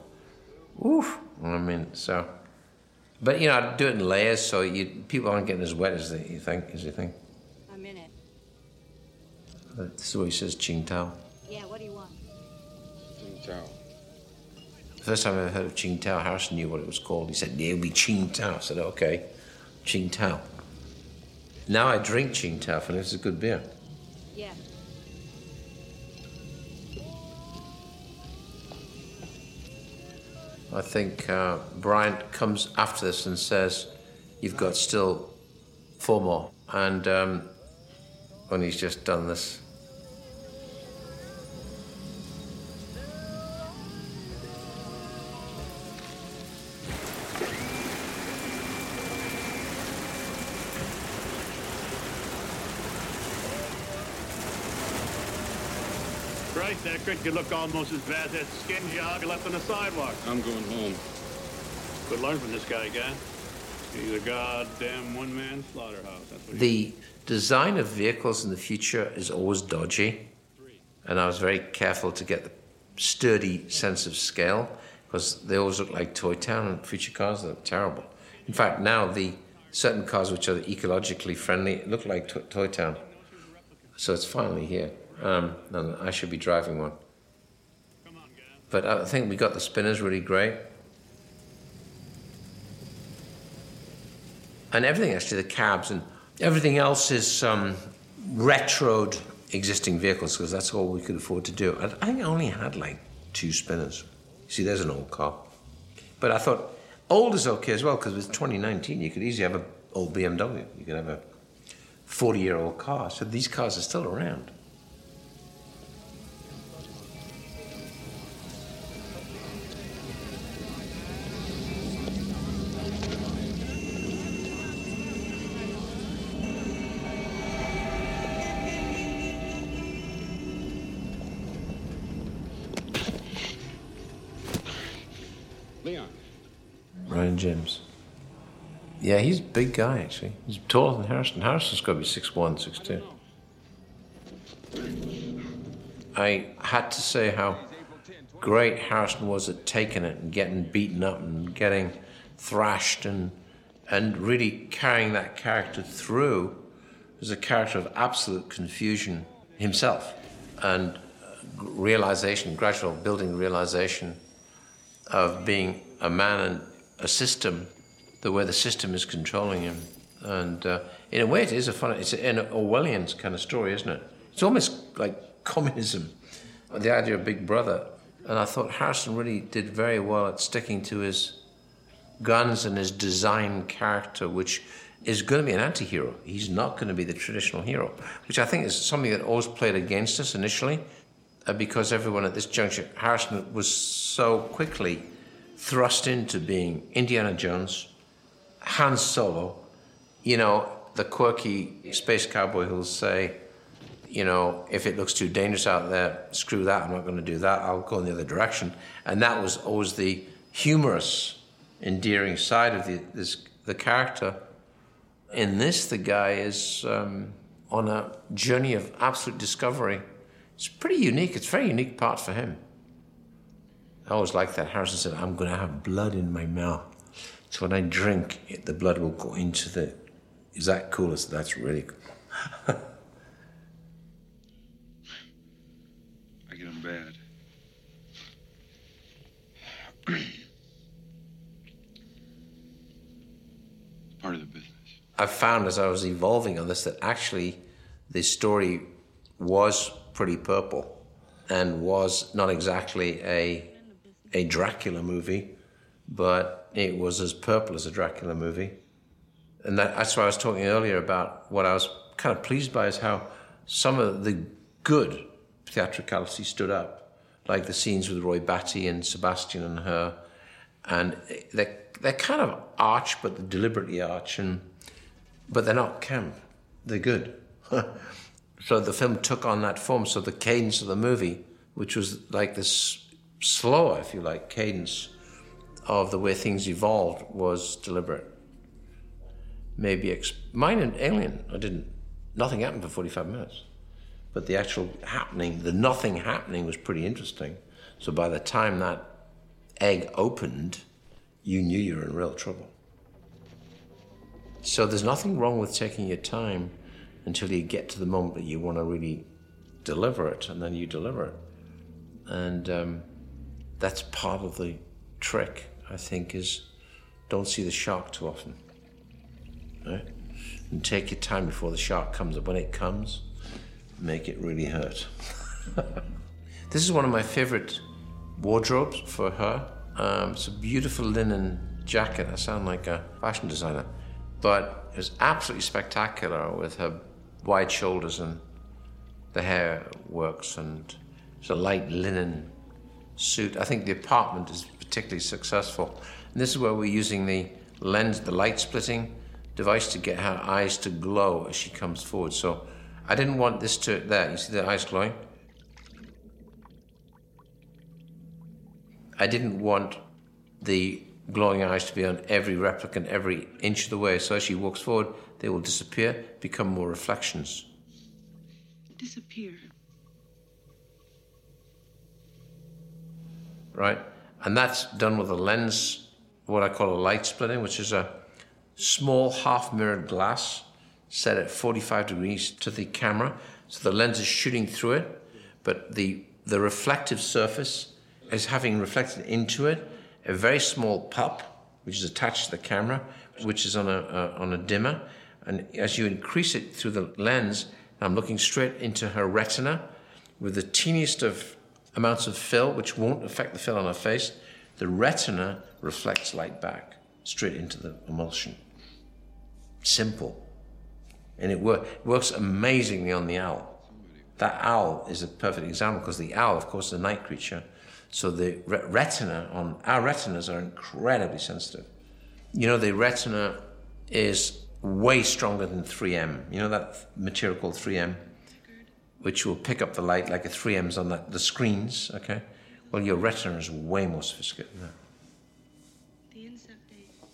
Oof. I mean, so. But, you know, I do it in layers so you, people aren't getting as wet as they, you think, as you think. I'm in it. This is what he says, Tsingtao. Yeah, what do you want? Tsingtao. The first time I ever heard of Tsingtao, Harrison knew what it was called. He said, yeah, it'll be Tsingtao. I said, okay, Tsingtao. Now I drink Tsingtao, and it's a good beer. Yeah. I think uh, Bryant comes after this and says, You've got still four more. And um, when he's just done this, Christ, that crit could look almost as bad as that skin job left on the sidewalk. I'm going home. Could learn from this guy, guy. He's a goddamn one-man slaughterhouse. That's what he the design of vehicles in the future is always dodgy. And I was very careful to get the sturdy sense of scale because they always look like Toy Town and future cars. They're terrible. In fact, now the certain cars which are ecologically friendly look like to- Toy Town. So it's finally here. Um, and I should be driving one. But I think we got the spinners really great. And everything, actually, the cabs and everything else is um, retroed existing vehicles because that's all we could afford to do. I, I think I only had like two spinners. See, there's an old car. But I thought old is okay as well because with 2019, you could easily have an old BMW. You could have a 40 year old car. So these cars are still around. Yeah, he's a big guy, actually. He's taller than Harrison. Harrison's got to be 6'1, 6'2. I had to say how great Harrison was at taking it and getting beaten up and getting thrashed and, and really carrying that character through as a character of absolute confusion himself and realization, gradual building realization of being a man and a system, the way the system is controlling him. And uh, in a way, it is a fun, it's an Orwellian kind of story, isn't it? It's almost like communism, the idea of Big Brother. And I thought Harrison really did very well at sticking to his guns and his design character, which is going to be an anti hero. He's not going to be the traditional hero, which I think is something that always played against us initially uh, because everyone at this juncture, Harrison was so quickly thrust into being Indiana Jones, Han Solo, you know, the quirky space cowboy who'll say, you know, if it looks too dangerous out there, screw that, I'm not going to do that, I'll go in the other direction. And that was always the humorous, endearing side of the, this, the character. In this, the guy is um, on a journey of absolute discovery. It's pretty unique. It's a very unique part for him. I always like that. Harrison said, I'm going to have blood in my mouth. So when I drink, it, the blood will go into the. Is that cool? That's really cool. I get them bad. Part of the business. I found as I was evolving on this that actually this story was pretty purple and was not exactly a, a Dracula movie, but it was as purple as a Dracula movie. And that, that's why I was talking earlier about what I was kind of pleased by is how some of the good theatricality stood up, like the scenes with Roy Batty and Sebastian and her. And they're, they're kind of arch, but they're deliberately arch, and, but they're not camp. They're good. so the film took on that form. So the cadence of the movie, which was like this slower, if you like, cadence of the way things evolved, was deliberate. Maybe ex- mine and Alien, I didn't. Nothing happened for 45 minutes. But the actual happening, the nothing happening was pretty interesting. So by the time that egg opened, you knew you were in real trouble. So there's nothing wrong with taking your time until you get to the moment that you want to really deliver it, and then you deliver it. And um, that's part of the trick, I think, is don't see the shark too often. Right? And take your time before the shark comes. And when it comes, make it really hurt. this is one of my favorite wardrobes for her. Um, it's a beautiful linen jacket. I sound like a fashion designer, but it was absolutely spectacular with her wide shoulders and the hair works and it's a light linen suit. I think the apartment is particularly successful. And this is where we're using the lens, the light splitting device to get her eyes to glow as she comes forward. So I didn't want this to, there, you see the eyes glowing? I didn't want the glowing eyes to be on every replicant every inch of the way. So as she walks forward, they will disappear, become more reflections. Disappear. Right? And that's done with a lens, what I call a light splitting, which is a small half mirrored glass set at 45 degrees to the camera. So the lens is shooting through it, but the, the reflective surface is having reflected into it a very small pup, which is attached to the camera, which is on a, on a dimmer. And as you increase it through the lens, I'm looking straight into her retina with the teeniest of amounts of fill, which won't affect the fill on her face. The retina reflects light back straight into the emulsion. Simple. And it, wor- works amazingly on the owl. That owl is a perfect example because the owl, of course, is a night creature. So the re- retina on our retinas are incredibly sensitive. You know, the retina is way stronger than 3M. You know that material called 3M, which will pick up the light like a 3M's on that, the screens. Okay, well, your retina is way more sophisticated than that.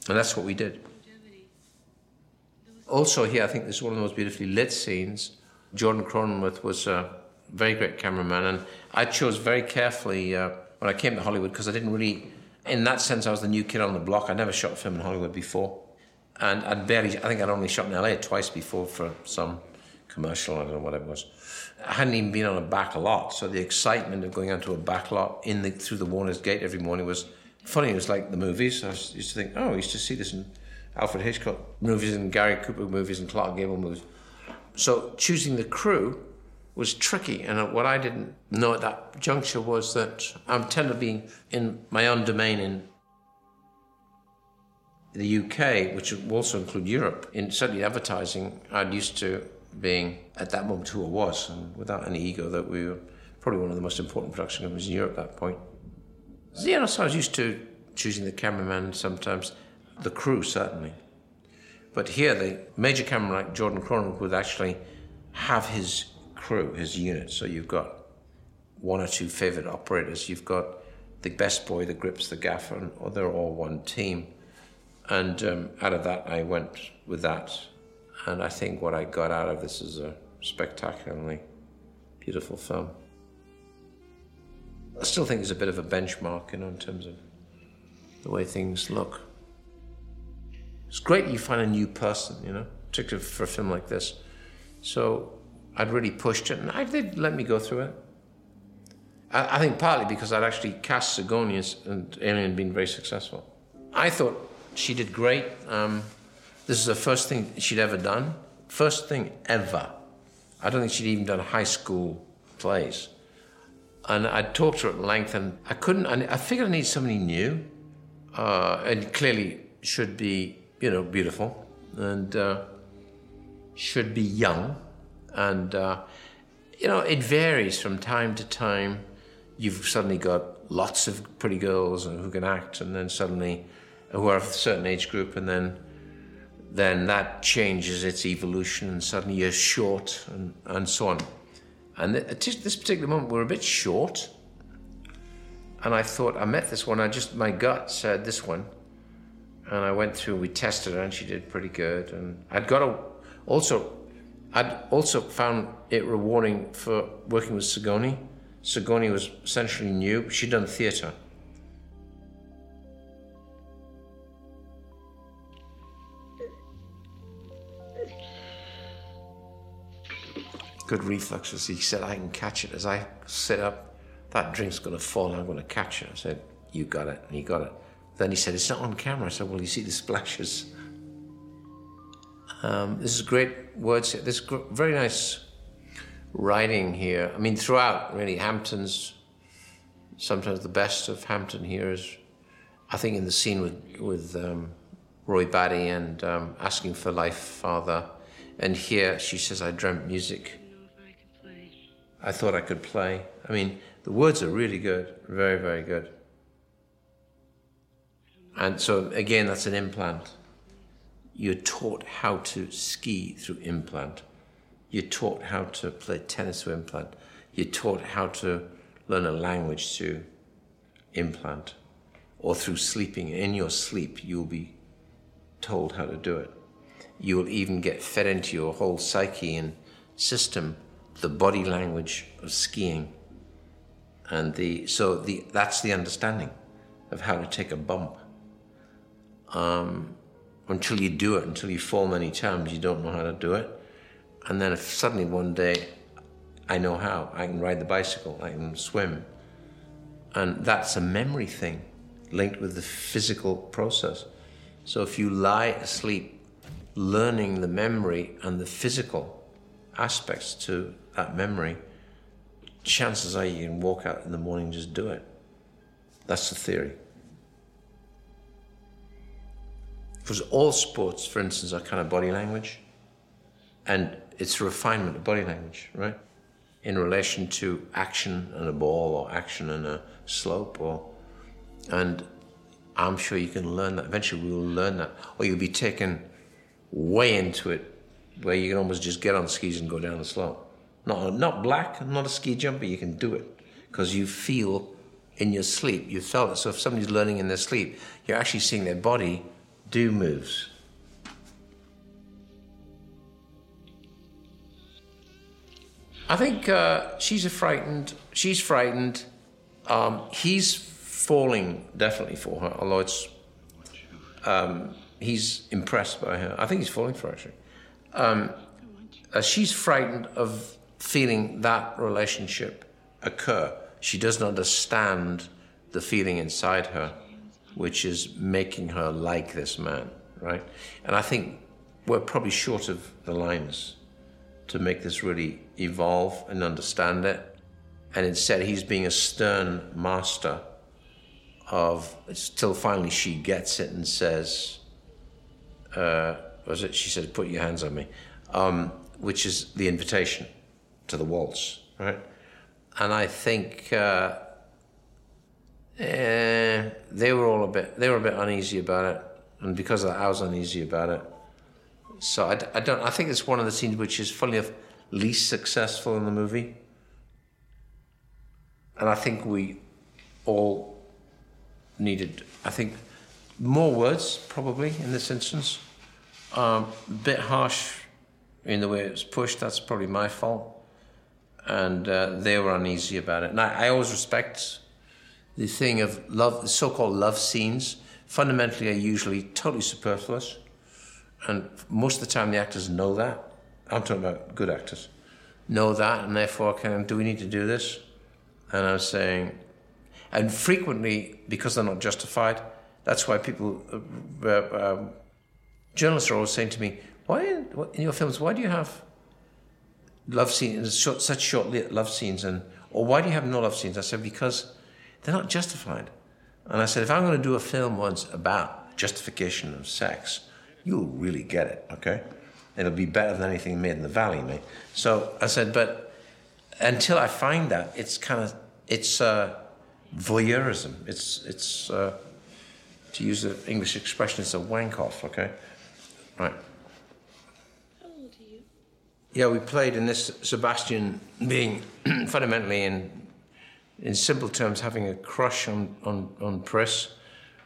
And that's what we did. Also, here, I think this is one of the most beautifully lit scenes. Jordan Cronenweth was a very great cameraman, and I chose very carefully uh, when I came to Hollywood because I didn't really, in that sense, I was the new kid on the block. I never shot a film in Hollywood before, and I'd barely, I think I'd only shot in LA twice before for some commercial. I don't know what it was. I hadn't even been on a back lot, so the excitement of going onto a back lot in the through the Warner's Gate every morning was funny. It was like the movies. I used to think, oh, I used to see this in Alfred Hitchcock movies and Gary Cooper movies and Clark Gable movies. So choosing the crew was tricky. And what I didn't know at that juncture was that I tend to be in my own domain in the UK, which would also include Europe. In certainly advertising, I'd used to being at that moment who I was, and without any ego, that we were probably one of the most important production companies in Europe at that point. So, know, so I was used to choosing the cameraman sometimes, the crew certainly. But here, the major cameraman like Jordan Cronenweth would actually have his crew, his unit. So you've got one or two favorite operators. You've got the best boy, the grips, the gaffer, and they're all one team. And um, out of that, I went with that. And I think what I got out of this is a spectacularly beautiful film. I still think it's a bit of a benchmark, you know, in terms of the way things look. It's great you find a new person, you know, particularly for a film like this. So I'd really pushed it, and I let me go through it. I, I think partly because I'd actually cast Sigourney and Alien been very successful. I thought she did great. Um, this is the first thing she'd ever done. First thing ever. I don't think she'd even done high school plays. And I talked to her at length, and I couldn't. I figured I need somebody new, uh, and clearly should be, you know, beautiful, and uh, should be young, and uh, you know, it varies from time to time. You've suddenly got lots of pretty girls who can act, and then suddenly, who are of a certain age group, and then then that changes its evolution, and suddenly you're short, and, and so on. And at this particular moment, we're a bit short. And I thought, I met this one, I just, my gut said this one. And I went through, we tested her, and she did pretty good. And I'd got a, also, I'd also found it rewarding for working with Sigourney. Sigourney was essentially new, she'd done theatre. Good reflexes. He said, I can catch it. As I sit up, that drink's going to fall I'm going to catch it. I said, You got it. And he got it. Then he said, It's not on camera. I said, Well, you see the splashes. Um, this is great words here. This very nice writing here. I mean, throughout, really, Hampton's sometimes the best of Hampton here is I think in the scene with with um, Roy Batty and um, asking for life, father, and here she says, "I dreamt music." I thought I could play. I mean, the words are really good, very, very good. And so again, that's an implant. You're taught how to ski through implant. You're taught how to play tennis through implant. You're taught how to learn a language through implant. Or through sleeping. In your sleep, you'll be told how to do it. You will even get fed into your whole psyche and system the body language of skiing. And the so the that's the understanding of how to take a bump. Um, until you do it, until you fall many times, you don't know how to do it. And then if suddenly one day I know how, I can ride the bicycle, I can swim. And that's a memory thing linked with the physical process. So if you lie asleep, learning the memory and the physical aspects to that memory, chances are you can walk out in the morning and just do it. That's the theory. Because all sports, for instance, are kind of body language. And it's refinement of body language, right? In relation to action and a ball or action and a slope or and I'm sure you can learn that. Eventually we will learn that. Or you'll be taken way into it where you can almost just get on skis and go down the slope. Not, not black, not a ski jumper, you can do it because you feel in your sleep, you felt it. So if somebody's learning in their sleep, you're actually seeing their body do moves. I think uh, she's frightened. She's frightened. Um, he's falling definitely for her, although it's. Um, he's impressed by her. I think he's falling for her actually. Um, uh, she's frightened of feeling that relationship occur. She doesn't understand the feeling inside her, which is making her like this man, right? And I think we're probably short of the lines to make this really evolve and understand it. And instead, he's being a stern master of, till finally she gets it and says, uh, was it? She said, put your hands on me, um, which is the invitation to the waltz, right? And I think uh, eh, they were all a bit, they were a bit uneasy about it. And because of that, I was uneasy about it. So I, I don't, I think it's one of the scenes which is, funnily enough, least successful in the movie. And I think we all needed, I think, more words probably in this instance. A um, bit harsh in the way it was pushed, that's probably my fault. And uh, they were uneasy about it. And I, I always respect the thing of love, the so called love scenes, fundamentally are usually totally superfluous. And most of the time, the actors know that. I'm talking about good actors, know that, and therefore, of, do we need to do this? And I was saying, and frequently, because they're not justified, that's why people, uh, uh, um, journalists are always saying to me, why in your films, why do you have love scenes, such short love scenes, and or why do you have no love scenes? I said, because they're not justified. And I said, if I'm going to do a film once about justification of sex, you'll really get it, okay? It'll be better than anything made in the valley, mate. So I said, but until I find that, it's kind of it's uh, voyeurism. It's it's uh, to use the English expression, it's a wank off, okay? Right. How old are you? Yeah, we played in this Sebastian being fundamentally in in simple terms having a crush on on on Pris,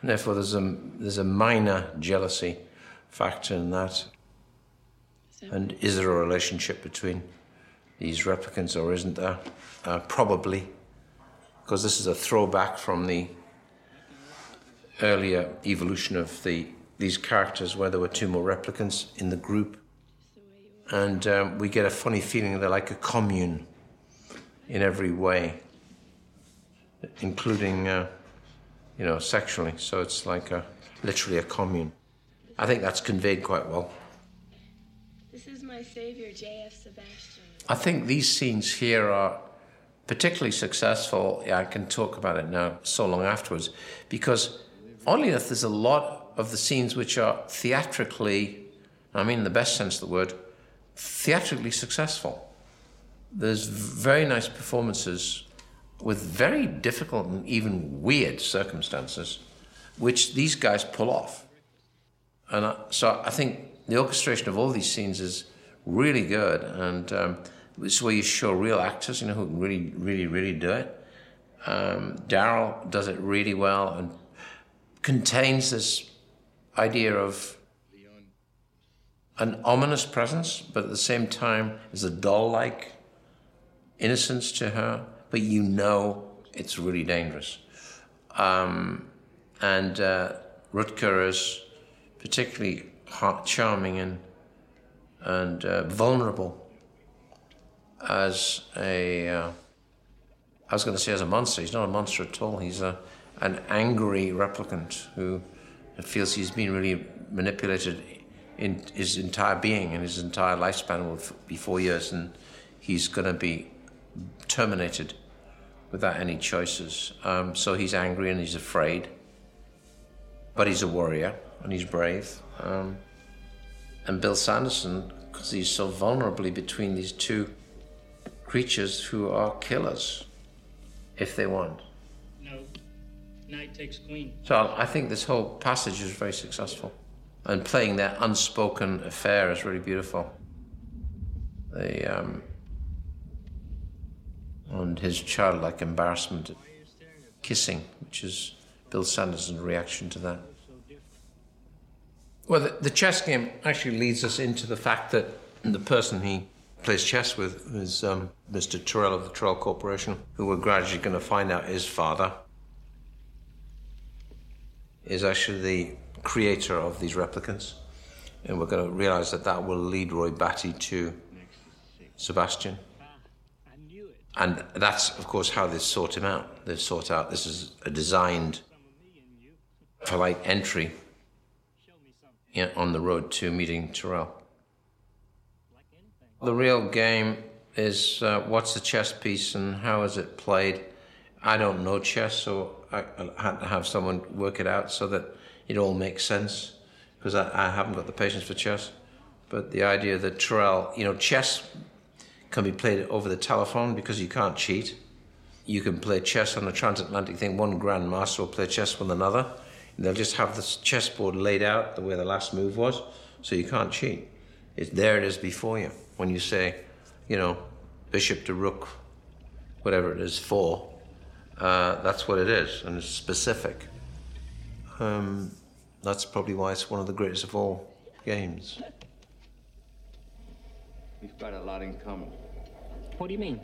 and therefore there's a there's a minor jealousy factor in that. And is there a relationship between these replicants or isn't there? Uh, probably, because this is a throwback from the earlier evolution of the these characters where there were two more replicants in the group. And um, we get a funny feeling they're like a commune in every way, including, uh, you know, sexually. So it's like a, literally a commune. I think that's conveyed quite well. This is my savior, J.F. Sebastian. I think these scenes here are particularly successful. Yeah, I can talk about it now so long afterwards because oddly enough, there's a lot of the scenes which are theatrically, I mean, in the best sense of the word, theatrically successful. There's very nice performances with very difficult and even weird circumstances, which these guys pull off. And I, so I think the orchestration of all these scenes is really good, and um, it's where you show real actors, you know, who can really, really, really do it. Um, Daryl does it really well and contains this idea of an ominous presence, but at the same time is a doll-like innocence to her, but you know it's really dangerous. Um, and uh, Rutger is particularly heart charming and and uh, vulnerable as a. Uh, I was going to say as a monster. He's not a monster at all. He's a an angry replicant who feels he's been really manipulated in his entire being and his entire lifespan will be four years, and he's going to be terminated without any choices. Um, so he's angry and he's afraid, but he's a warrior and he's brave. Um, and Bill Sanderson, because he's so vulnerably between these two creatures who are killers, if they want. No. Knight takes queen. So I think this whole passage is very successful. And playing that unspoken affair is really beautiful. The, um, and his childlike embarrassment, kissing, which is Bill Sanderson's reaction to that. Well, the, the, chess game actually leads us into the fact that the person he plays chess with is um, Mr. Tyrell of the Tyrell Corporation, who we're gradually going to find out is father is actually the creator of these replicants. And we're going to realize that that will lead Roy Batty to Sebastian. And that's, of course, how they sort him out. They sort out this is a designed for like entry on the road to meeting Tyrell. The real game is uh, what's the chess piece and how is it played. I don't know chess, so I, I had to have someone work it out so that it all makes sense because I, I haven't got the patience for chess. But the idea that Tyrell, you know, chess can be played over the telephone because you can't cheat. You can play chess on a transatlantic thing. One grandmaster will play chess with another. They'll just have the chessboard laid out the way the last move was, so you can't cheat. It's there it is before you. When you say, you know, bishop to rook, whatever it is, four, uh, that's what it is, and it's specific. Um, that's probably why it's one of the greatest of all games. We've got a lot in common. What do you mean?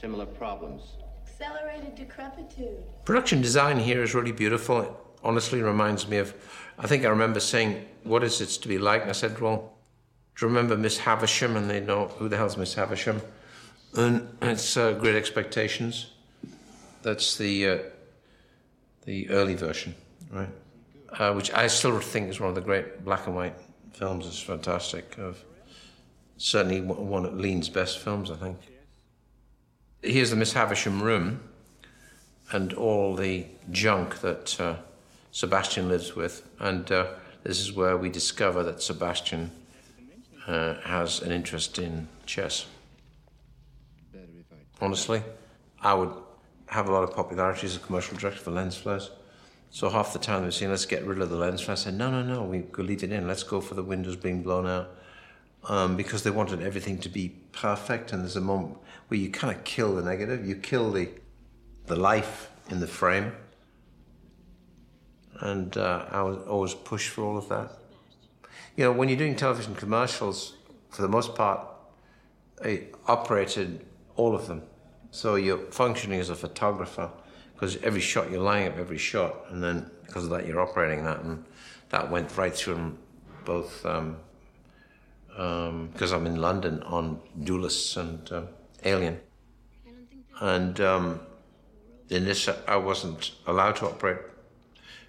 Similar problems. Accelerated decrepitude. Production design here is really beautiful. It honestly reminds me of, I think I remember saying, What is it to be like? And I said, Well, do you remember Miss Havisham? And they know, Who the hell's Miss Havisham? And it's uh, Great Expectations. That's the, uh, the early version, right? Uh, which I still think is one of the great black and white films. It's fantastic. Of certainly one of Lean's best films, I think. Here's the Miss Havisham room and all the junk that uh, Sebastian lives with. And uh, this is where we discover that Sebastian uh, has an interest in chess. Honestly, I would have a lot of popularity as a commercial director for lens flares. So half the time they're saying, let's get rid of the lens flare. I said, no, no, no, we leave it in. Let's go for the windows being blown out. Um, because they wanted everything to be perfect. And there's a moment where you kind of kill the negative. You kill the, the life in the frame. And uh, I was always push for all of that. You know, when you're doing television commercials, for the most part, I operated all of them. So you're functioning as a photographer because every shot you're lining up every shot, and then because of that you're operating that, and that went right through them both. because um, um, I'm in London on Duelists and uh, Alien, and um, in this I wasn't allowed to operate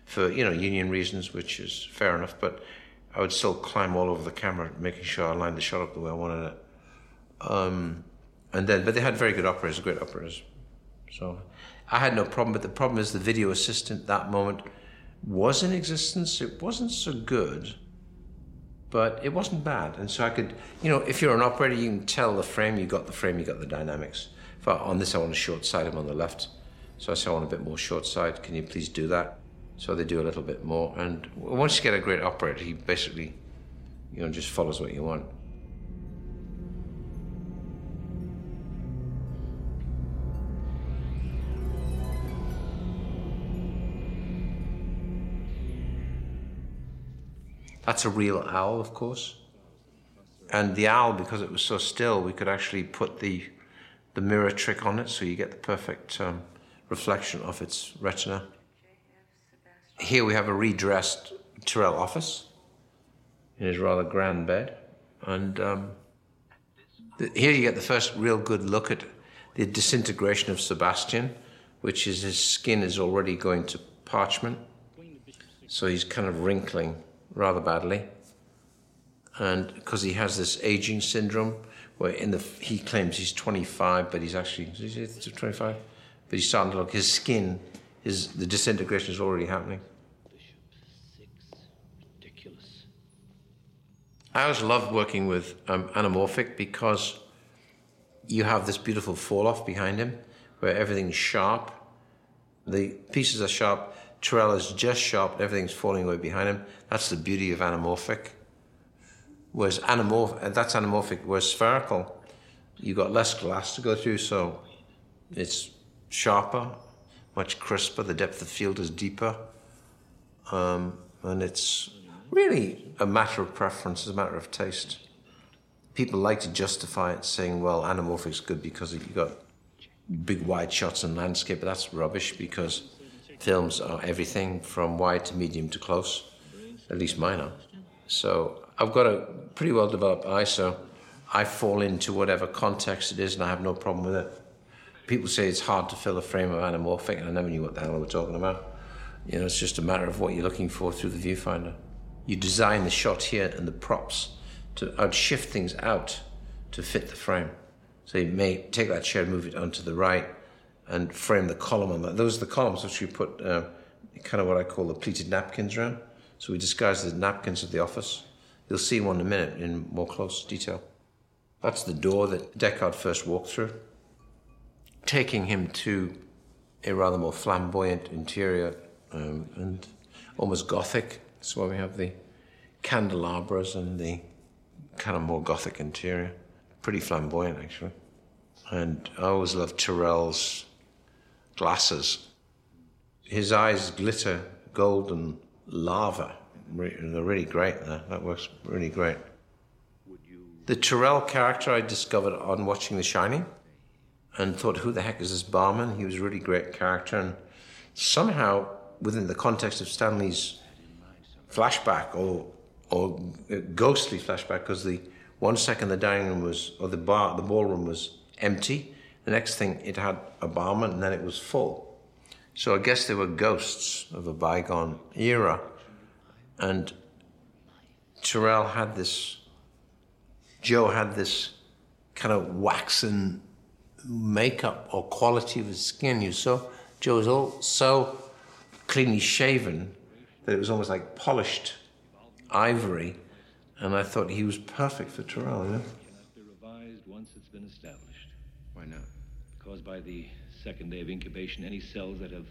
for you know union reasons, which is fair enough, but I would still climb all over the camera, making sure I lined the shot up the way I wanted it. Um, and then, but they had very good operators, great operators. So I had no problem, but the problem is the video assistant that moment was in existence. It wasn't so good, but it wasn't bad. And so I could, you know, if you're an operator, you can tell the frame, you got the frame, you got the dynamics. If I, on this, I want a short side, I'm on the left. So I say I want a bit more short side. Can you please do that? So they do a little bit more. And once you get a great operator, he basically, you know, just follows what you want. That's a real owl, of course. And the owl, because it was so still, we could actually put the, the mirror trick on it so you get the perfect um, reflection of its retina. Here we have a redressed Tyrell office in his rather grand bed. And um, the, here you get the first real good look at the disintegration of Sebastian, which is his skin is already going to parchment. So he's kind of wrinkling rather badly. And because he has this aging syndrome, where in the he claims he's 25, but he's actually is he 25, but he's starting to look his skin, his the disintegration is already happening. Ridiculous. I always loved working with um, anamorphic because you have this beautiful fall off behind him, where everything's sharp, the pieces are sharp. Tyrell is just sharp, everything's falling away behind him. That's the beauty of anamorphic. Whereas anamorphic, that's anamorphic, whereas spherical, you've got less glass to go through, so it's sharper, much crisper, the depth of field is deeper, um, and it's really a matter of preference, it's a matter of taste. People like to justify it saying, well, anamorphic's good because you've got big wide shots and landscape, but that's rubbish because films are everything from wide to medium to close. At least mine are. So I've got a pretty well developed eye, so I fall into whatever context it is and I have no problem with it. People say it's hard to fill a frame of anamorphic, and I never knew what the hell I was talking about. You know, it's just a matter of what you're looking for through the viewfinder. You design the shot here and the props to I'd shift things out to fit the frame. So you may take that chair, move it onto the right, and frame the column on that. Those are the columns which we put uh, kind of what I call the pleated napkins around. So we disguise the napkins of the office. You'll see one in a minute in more close detail. That's the door that Deckard first walked through, taking him to a rather more flamboyant interior um, and almost gothic. That's why we have the candelabras and the kind of more gothic interior. Pretty flamboyant, actually. And I always loved Tyrell's glasses. His eyes glitter golden lava. They're really great there. That works really great. The Tyrell character I discovered on watching The Shining and thought, who the heck is this barman? He was a really great character. And somehow, within the context of Stanley's flashback or, or uh, ghostly flashback, because the one second the dining room was, or the bar, the ballroom was empty. The next thing, it had a barman, and then it was full. So I guess they were ghosts of a bygone era. And Tyrell had this, Joe had this kind of waxen makeup or quality of his skin. You saw Joe was all so cleanly shaven that it was almost like polished ivory. And I thought he was perfect for Tyrell, you know? Cannot be revised once it's been established. Why not? Caused by the second day of incubation, any cells that have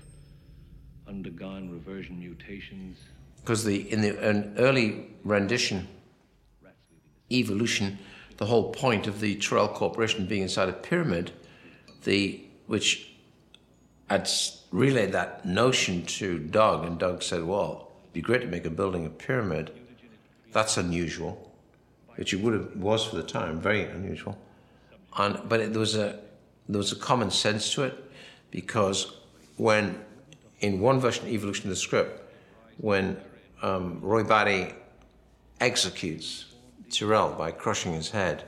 undergone reversion mutations. Because the in the an early rendition, evolution, the whole point of the Tyrell Corporation being inside a pyramid, the which s- relayed that notion to Doug, and Doug said, "Well, it'd be great to make a building a pyramid. That's unusual, which it would have was for the time, very unusual. And but it, there was a there was a common sense to it because when in one version of evolution of the script, when um, Roy Batty executes Tyrell by crushing his head,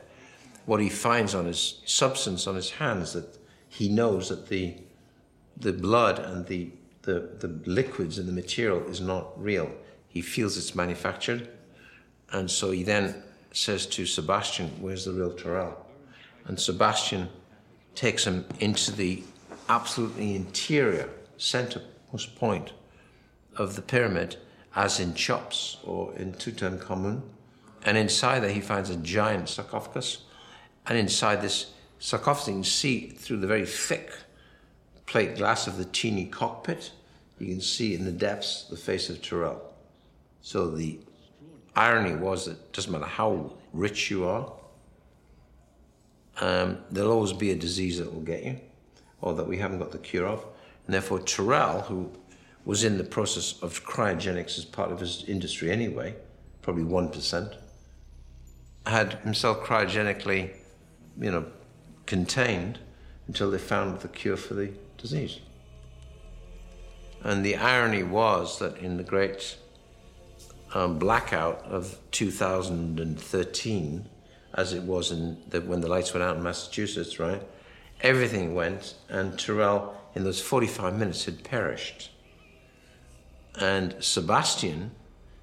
what he finds on his substance on his hands that he knows that the the blood and the, the, the liquids and the material is not real. He feels it's manufactured. And so he then says to Sebastian, Where's the real Tyrell? And Sebastian takes him into the absolutely interior, centermost point of the pyramid as in Cheops or in Tutankhamun. And inside there, he finds a giant sarcophagus. And inside this sarcophagus, you can see through the very thick plate glass of the teeny cockpit, you can see in the depths the face of Tyrell. So the irony was that it doesn't matter how rich you are, um, there'll always be a disease that will get you, or that we haven't got the cure of. And therefore, Tyrell, who was in the process of cryogenics as part of his industry anyway, probably 1%, had himself cryogenically, you know, contained until they found the cure for the disease. And the irony was that in the great um, blackout of 2013, as it was in the, when the lights went out in Massachusetts, right? Everything went, and Tyrell, in those 45 minutes, had perished. And Sebastian,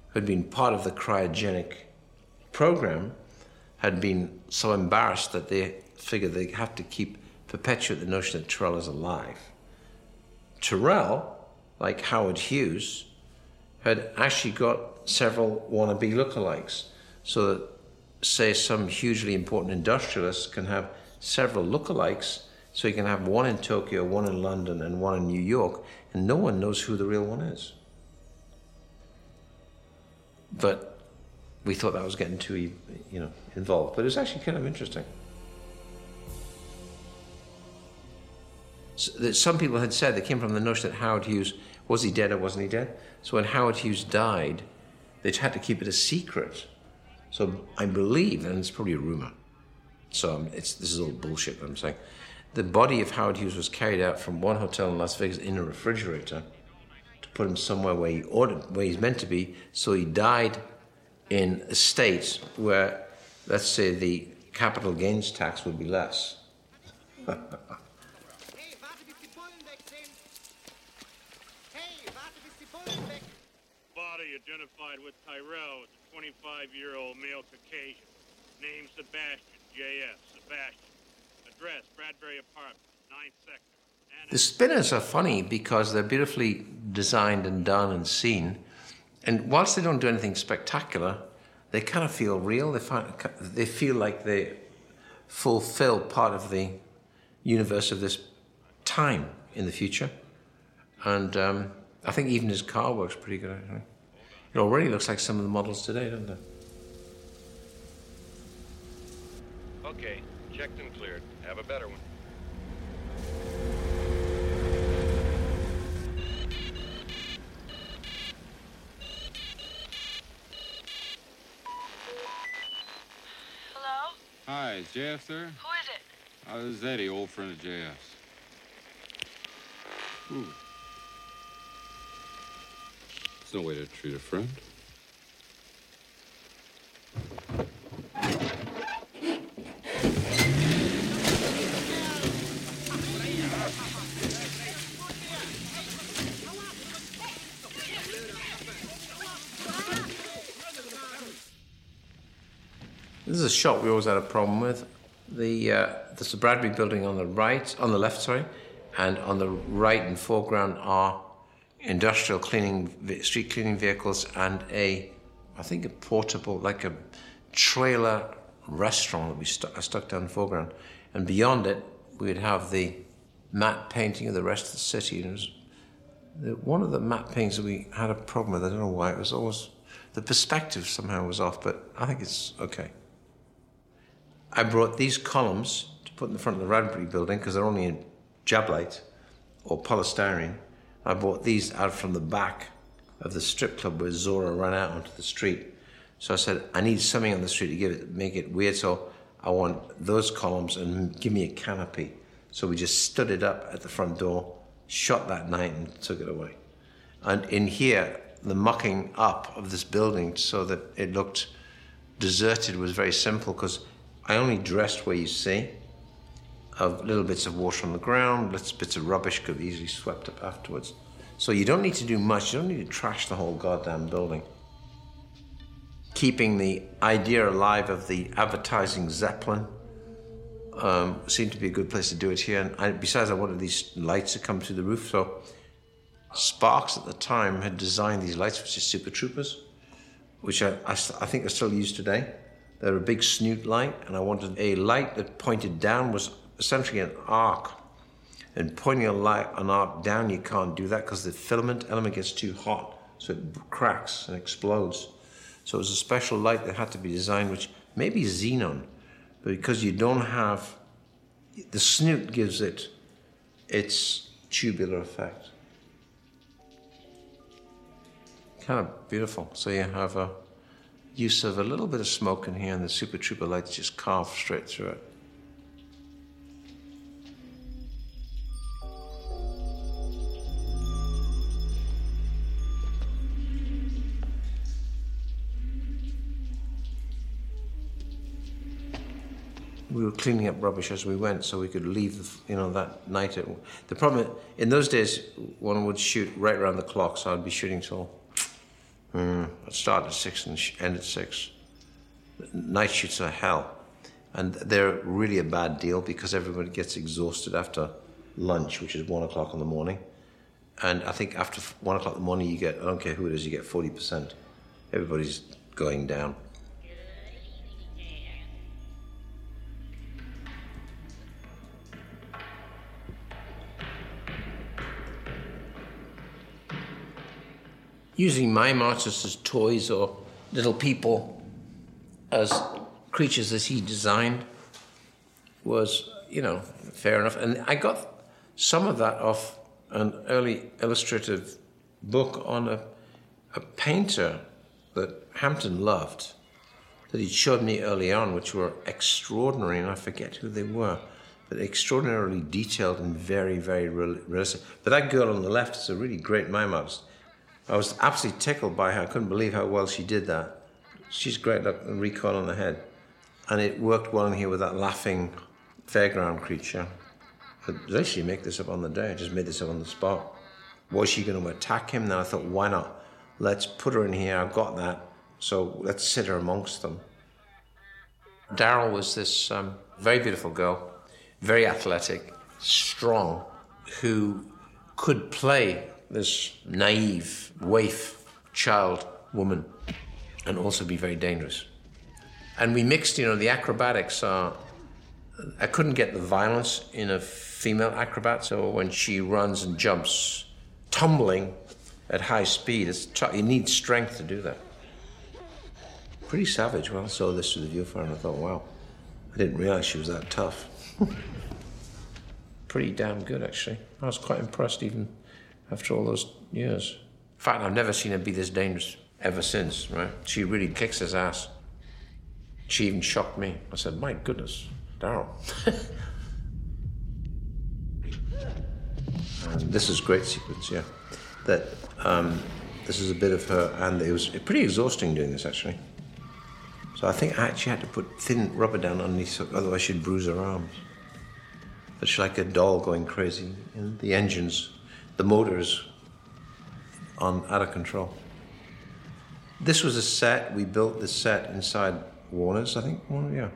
who had been part of the cryogenic program, had been so embarrassed that they figured they have to keep perpetuate the notion that Tyrell is alive. Tyrell, like Howard Hughes, had actually got several wannabe lookalikes, so that, say, some hugely important industrialist can have several lookalikes, so he can have one in Tokyo, one in London, and one in New York, and no one knows who the real one is. But we thought that was getting too, you know, involved. But it's actually kind of interesting. So that some people had said they came from the notion that Howard Hughes was he dead or wasn't he dead? So when Howard Hughes died, they had to keep it a secret. So I believe, and it's probably a rumor. So it's this is all bullshit. I'm saying, the body of Howard Hughes was carried out from one hotel in Las Vegas in a refrigerator to put him somewhere where he ordered, where he's meant to be. So he died in a state where, let's say, the capital gains tax would be less. Body identified with Tyrell as a 25-year-old male Caucasian. Name Sebastian, J.F. Sebastian. Address, Bradbury Apartment, 9th Sector. The spinners are funny because they're beautifully designed and done and seen. And whilst they don't do anything spectacular, they kind of feel real. They, find, they feel like they fulfill part of the universe of this time in the future. And um, I think even his car works pretty good, actually. It already looks like some of the models today, doesn't it? Okay, checked and cleared. Have a better one. Hello? Hi, is JF there? Who is it? Uh, this is Eddie, old friend of JF's. Ooh. It's no way to treat a friend. This is a shot we always had a problem with. The uh, the Bradbury building on the right, on the left, sorry, and on the right and foreground are industrial cleaning, street cleaning vehicles, and a, I think a portable, like a trailer restaurant that we stu- I stuck down the foreground, and beyond it we'd have the matte painting of the rest of the city. And the, one of the matte paintings that we had a problem with. I don't know why. It was always the perspective somehow was off, but I think it's okay. I brought these columns to put in the front of the Bradbury building because they're only in jablite or polystyrene. I bought these out from the back of the strip club where Zhora ran out onto the street. So I said, I need something on the street to give it, make it weird. So I want those columns and give me a canopy. So we just stood it up at the front door, shot that night, and took it away. And in here, the mucking up of this building so that it looked deserted was very simple because I only dressed where you see of little bits of water on the ground, little bits of rubbish could be easily swept up afterwards. So you don't need to do much. You don't need to trash the whole goddamn building. Keeping the idea alive of the advertising zeppelin um, seemed to be a good place to do it here. And I, besides, I wanted these lights to come through the roof, so Sparks at the time had designed these lights, which are Super Troupers, which I, I, I think are still used today. They're a big snoot light, and I wanted a light that pointed down was essentially an arc. And pointing a light, an arc down, you can't do that because the filament element gets too hot, so it cracks and explodes. So it was a special light that had to be designed, which may be xenon, but because you don't have the snoot gives it its tubular effect. Kind of beautiful. So you have a use of a little bit of smoke in here, and the Super Trouper lights just carve straight through it. We were cleaning up rubbish as we went, so we could leave, you know, that night. At, the problem in those days, one would shoot right around the clock, so I'd be shooting till mm, I'd start at six and end at six. Night shoots are hell, and they're really a bad deal because everybody gets exhausted after lunch, which is one o'clock in the morning. And I think after one o'clock in the morning, you get I don't care who it is, you get forty percent. Everybody's going down. Using mime artists as toys or little people as creatures as he designed was, you know, fair enough. And I got some of that off an early illustrative book on a, a painter that Hampton loved that he showed me early on, which were extraordinary, and I forget who they were, but extraordinarily detailed and very, very realistic. But that girl on the left is a really great mime artist. I was absolutely tickled by her. I couldn't believe how well she did that. She's great at recoil on the head. And it worked well in here with that laughing fairground creature. I actually make this up on the day. I just made this up on the spot. Was she going to attack him? Then I thought, why not? Let's put her in here. I've got that. So let's sit her amongst them. Daryl was this um, very beautiful girl, very athletic, strong, who could play this naive, waif child woman and also be very dangerous. And we mixed, you know, the acrobatics are. I couldn't get the violence in a female acrobat, so when she runs and jumps, tumbling at high speed, it's t- you need strength to do that. Pretty savage. Well, I saw this through the viewfinder and I thought, wow, I didn't realize she was that tough. Pretty damn good, actually. I was quite impressed, even after all those years. In fact, I've never seen her be this dangerous ever since, right? She really kicks his ass. She even shocked me. I said, My goodness, Daryl. this is great sequence, yeah. That um, this is a bit of her, and it was pretty exhausting doing this actually. So I think I actually had to put thin rubber down underneath, so otherwise she'd bruise her arms. But she's like a doll going crazy. And the engines the motors on out of control. This was a set. We built the set inside Warner's, I think. Warner, yeah.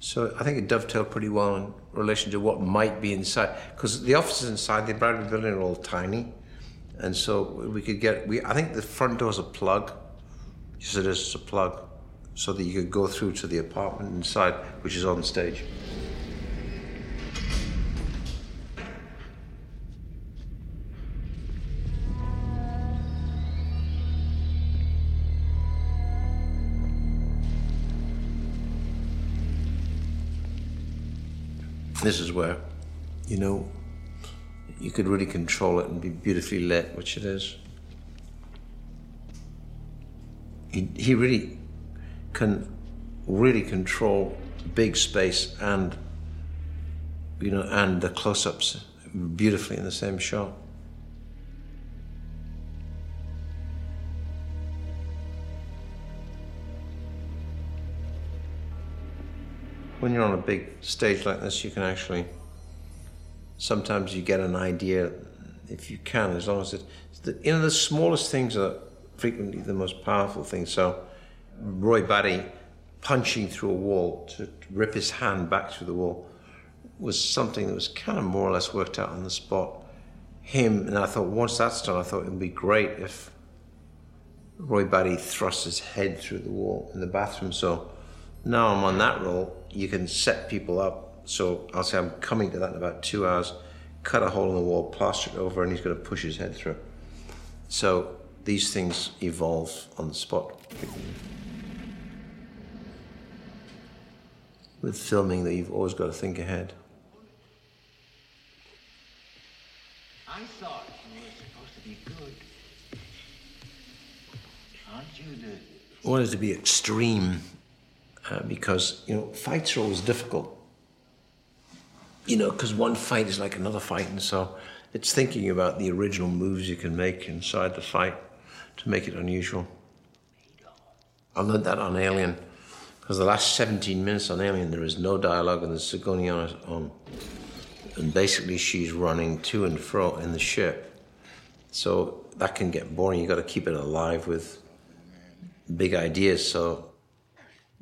So I think it dovetailed pretty well in relation to what might be inside, because the offices inside the Bradbury building are all tiny, and so we could get. We I think the front door is a plug, just it is a plug, so that you could go through to the apartment inside, which is on stage. This is where, you know, you could really control it and be beautifully lit, which it is. He, he really can really control big space and you know and the close-ups beautifully in the same shot. When you're on a big stage like this, you can actually, sometimes you get an idea, if you can, as long as it, the, you know, the smallest things are frequently the most powerful things. So Roy Batty punching through a wall to rip his hand back through the wall was something that was kind of more or less worked out on the spot. him, and I thought once that's done, I thought it would be great if Roy Batty thrust his head through the wall in the bathroom. So now I'm on that role. You can set people up. So I'll say I'm coming to that in about two hours. Cut a hole in the wall, plaster it over, and he's going to push his head through. So these things evolve on the spot. With filming, that you've always got to think ahead. I thought you were supposed to be good. Aren't you the... I wanted to be extreme uh, because, you know, fights are always difficult. You know, because one fight is like another fight, and so it's thinking about the original moves you can make inside the fight to make it unusual. I learned that on Alien, because the last 17 minutes on Alien, there is no dialogue, and there's Sigourney on. And basically, she's running to and fro in the ship. So that can get boring. You've got to keep it alive with big ideas. So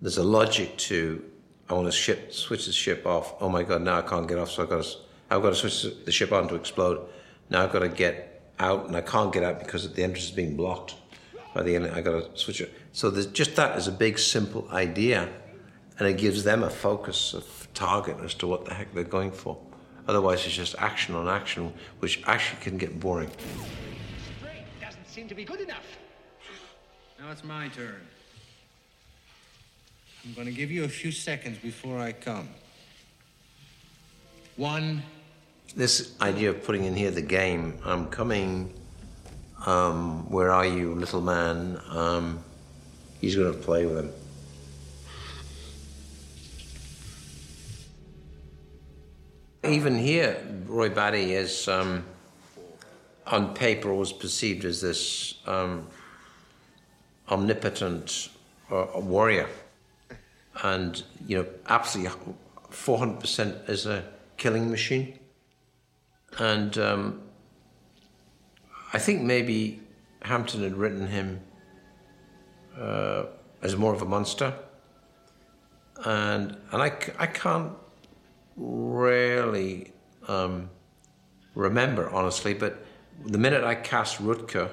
there's a logic to I want to ship, switch the ship off. Oh my God, now I can't get off, so I've got to, I've got to switch the ship on to explode. Now I've got to get out, and I can't get out because the entrance is being blocked by the end. I've got to switch it. So there's just that is a big, simple idea, and it gives them a focus, a target as to what the heck they're going for. Otherwise, it's just action on action, which actually can get boring. Straight doesn't seem to be good enough. Now it's my turn. I'm going to give you a few seconds before I come. One. This idea of putting in here the game, I'm coming. Um, where are you, little man? Um, he's going to play with him. Even here, Roy Batty is, um, on paper, was perceived as this um, omnipotent uh, warrior. And, you know, absolutely 400% is a killing machine. And um, I think maybe Hampton had written him uh, as more of a monster. And, and I, I can't really um, remember, honestly, but the minute I cast Rutger,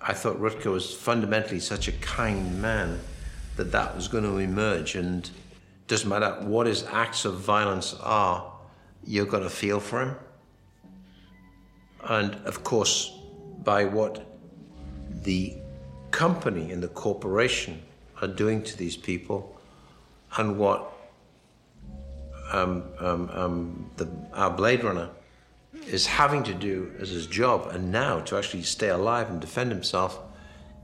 I thought Rutger was fundamentally such a kind man that that was going to emerge. And doesn't matter what his acts of violence are, you're going to feel for him. And of course, by what the company and the corporation are doing to these people, and what um, um, um, the, our Blade Runner is having to do as his job, and now to actually stay alive and defend himself,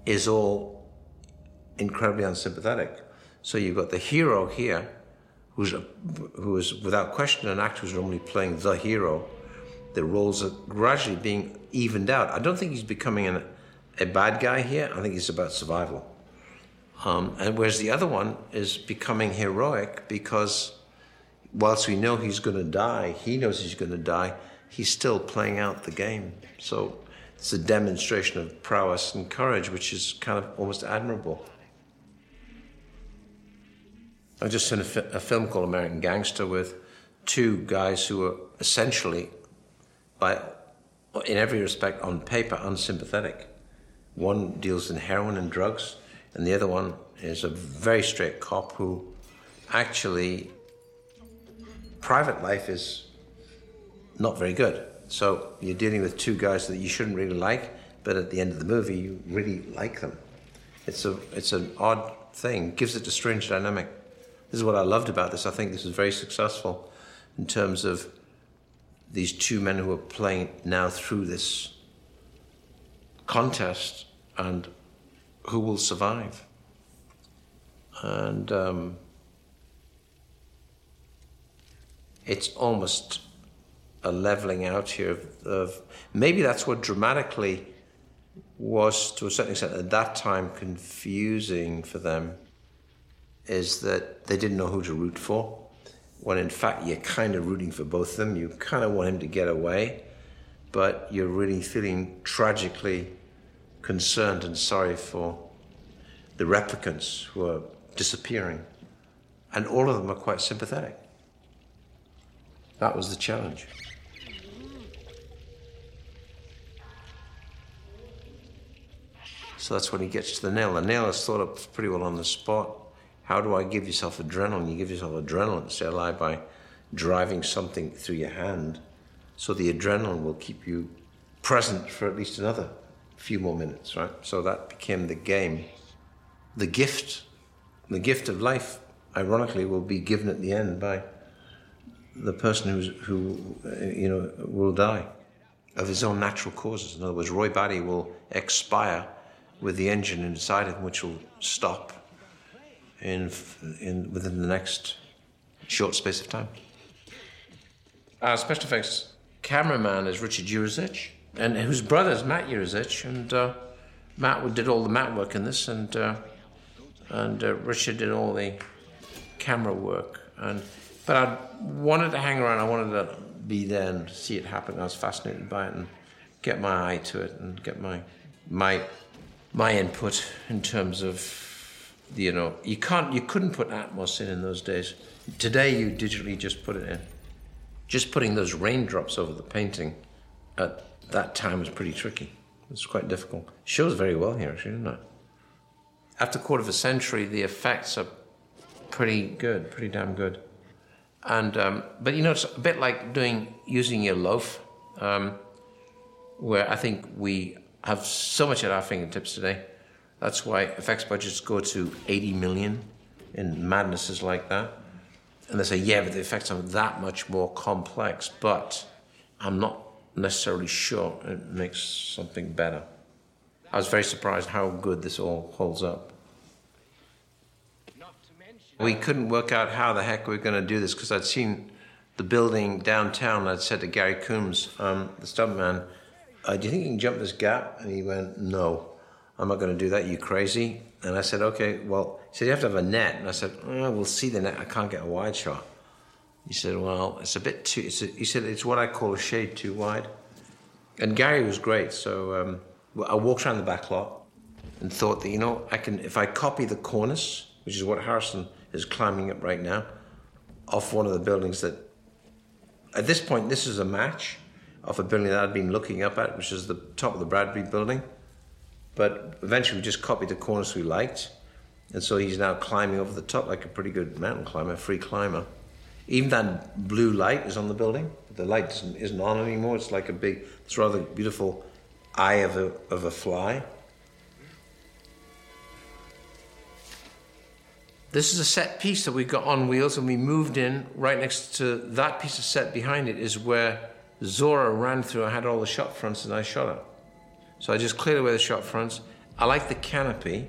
is all incredibly unsympathetic. So you've got the hero here, who's a, who is without question an actor who's normally playing the hero. The roles are gradually being evened out. I don't think he's becoming an, a bad guy here. I think he's about survival. Um, and whereas the other one is becoming heroic because whilst we know he's going to die, he knows he's going to die, he's still playing out the game. So it's a demonstration of prowess and courage, which is kind of almost admirable. I just seen a, fi- a film called American Gangster with two guys who are essentially, by in every respect, on paper, unsympathetic. One deals in heroin and drugs, and the other one is a very straight cop who actually private life is not very good. So you're dealing with two guys that you shouldn't really like, but at the end of the movie, you really like them. It's a it's an odd thing. gives it a strange dynamic. This is what I loved about this. I think this is very successful in terms of these two men who are playing now through this contest and who will survive. And um, it's almost a leveling out here of, of, maybe that's what dramatically was to a certain extent at that time confusing for them is that they didn't know who to root for. When in fact, you're kind of rooting for both of them. You kind of want him to get away, but you're really feeling tragically concerned and sorry for the replicants who are disappearing. And all of them are quite sympathetic. That was the challenge. So that's when he gets to the nail. The nail is thought up pretty well on the spot. How do I give yourself adrenaline? You give yourself adrenaline to stay alive by driving something through your hand. So the adrenaline will keep you present for at least another few more minutes, right? So that became the game. The gift, the gift of life, ironically, will be given at the end by the person who's, who, you know, will die of his own natural causes. In other words, Roy Batty will expire with the engine inside him, which will stop in, in within the next short space of time. Our special effects cameraman is Richard Yuricich, and whose brother is Matt Yuricich, and uh, Matt did all the mat work in this, and uh, and uh, Richard did all the camera work. And but I wanted to hang around. I wanted to be there and see it happen. I was fascinated by it and get my eye to it and get my my my input in terms of you know you can't you couldn't put Atmos in in those days. Today you digitally just put it in. Just putting those raindrops over the painting at that time was pretty tricky. It's quite difficult. Shows very well here, actually, doesn't it? After a quarter of a century, the effects are pretty good, pretty damn good. And um, but you know, it's a bit like doing using your loaf, um, where I think we have so much at our fingertips today. That's why effects budgets go to 80 million in madnesses like that. And they say, yeah, but the effects are that much more complex. But I'm not necessarily sure it makes something better. I was very surprised how good this all holds up. We couldn't work out how the heck we were going to do this because I'd seen the building downtown. I'd said to Gary Combs, um, the stuntman, uh, "Do you think you can jump this gap?" And he went, "No, I'm not going to do that. You crazy?" And I said, "Okay, well," he said, "You have to have a net." And I said, oh, "We'll see the net. I can't get a wide shot." He said, "Well, it's a bit too." A, he said, "It's what I call a shade too wide." And Gary was great. So um, I walked around the back lot and thought that you know I can if I copy the cornice, which is what Harrison is climbing up right now, off one of the buildings that. At this point, this is a match of a building that I'd been looking up at, which is the top of the Bradbury building. But eventually, we just copied the corners we liked, and so he's now climbing over the top like a pretty good mountain climber, free climber. Even that blue light is on the building. The light isn't, isn't on anymore. It's like a big, it's rather beautiful eye of a, of a fly. This is a set piece that we got on wheels, and we moved in right next to that piece of set behind it is where Zhora ran through. I had all the shot fronts, and I shot her. So I just cleared away the shop fronts. I like the canopy,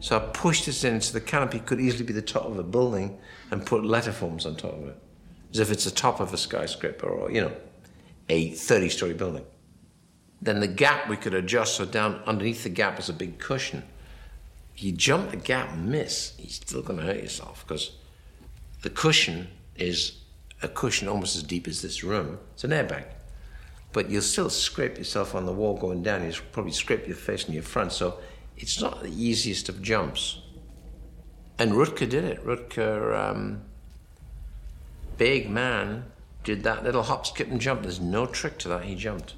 so I pushed this in so the canopy could easily be the top of a building and put letterforms on top of it, as if it's the top of a skyscraper or you know, a 30-story building. Then the gap we could adjust so down underneath the gap is a big cushion you jump the gap and miss, you're still going to hurt yourself because the cushion is a cushion almost as deep as this room. It's an airbag. But you'll still scrape yourself on the wall going down. You'll probably scrape your face and your front. So it's not the easiest of jumps. And Rutger did it. Rutger, um, big man, did that little hop, skip, and jump. There's no trick to that. He jumped.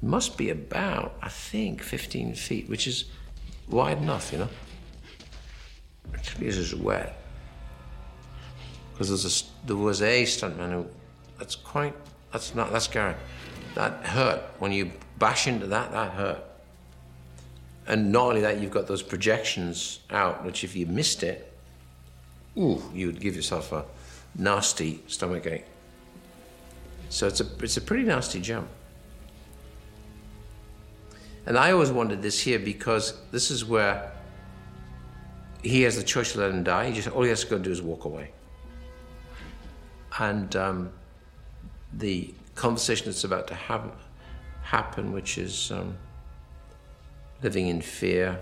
Must be about, I think, 15 feet, which is wide enough, you know. This is wet. Because there was a stuntman who, that's quite, that's not, that's Gary. That hurt. When you bash into that, that hurt. And not only that, you've got those projections out, which if you missed it, ooh, you would give yourself a nasty stomach ache. So it's a, it's a pretty nasty jump. And I always wanted this here because this is where he has the choice to let him die. He just all he has to go do is walk away. And um, the conversation that's about to have, happen, which is um, living in fear.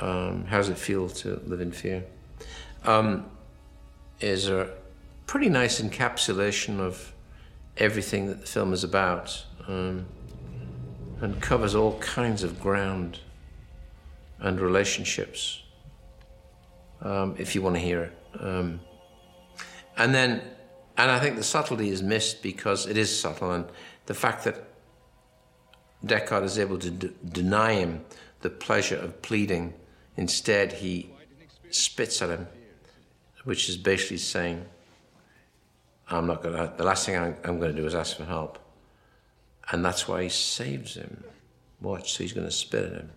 Um, how does it feel to live in fear? Um, is a pretty nice encapsulation of everything that the film is about. Um, and covers all kinds of ground and relationships, um, if you want to hear it. Um, and then, and I think the subtlety is missed because it is subtle, and the fact that Deckard is able to d- deny him the pleasure of pleading. Instead, he spits at him, which is basically saying, I'm not going to, the last thing I'm, I'm going to do is ask for help. And that's why he saves him. Watch, so he's going to spit at him.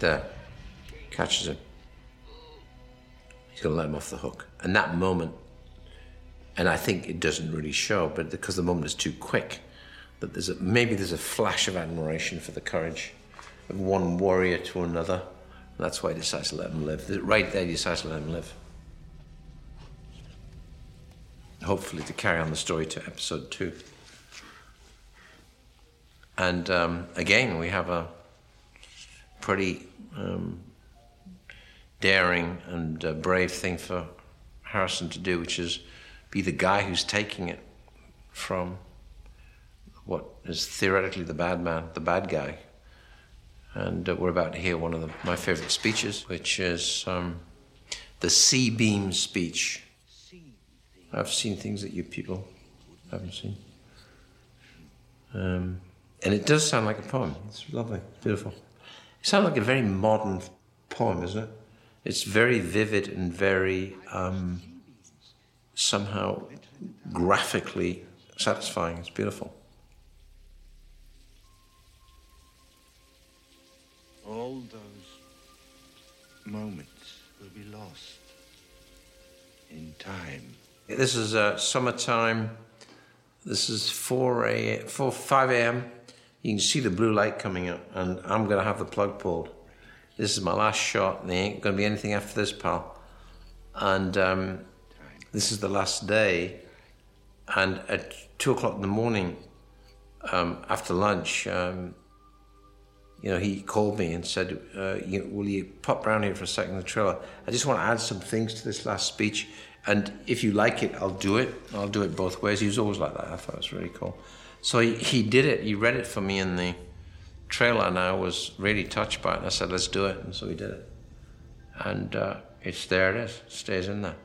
There. Catches him. He's going to let him off the hook. And that moment, and I think it doesn't really show, but because the moment is too quick, that there's a, maybe there's a flash of admiration for the courage of one warrior to another. And that's why he decides to let him live. Right there, he decides to let him live. Hopefully, to carry on the story to episode two. And um, again, we have a pretty um, daring and uh, brave thing for Harrison to do, which is be the guy who's taking it from what is theoretically the bad man, the bad guy. And uh, we're about to hear one of the, my favorite speeches, which is um, the C-beam speech. I've seen things that you people haven't seen. Um, and it does sound like a poem. It's lovely, beautiful. It sounds like a very modern poem, isn't it? It's very vivid and very um, somehow graphically satisfying. It's beautiful. All those moments will be lost in time. This is uh, summertime. This is 4 a 4 5 a.m. You can see the blue light coming up, and I'm going to have the plug pulled. This is my last shot, and there ain't going to be anything after this, pal. And um, this is the last day. And at two o'clock in the morning, um, after lunch, um, you know, he called me and said, uh, you "Will you pop round here for a second, the trailer? I just want to add some things to this last speech, and if you like it, I'll do it. I'll do it both ways." He was always like that. I thought it was really cool. So he, he did it. He read it for me in the trailer, and I was really touched by it. And I said, "Let's do it," and so we did it. And uh, it's there. It is. Stays in there.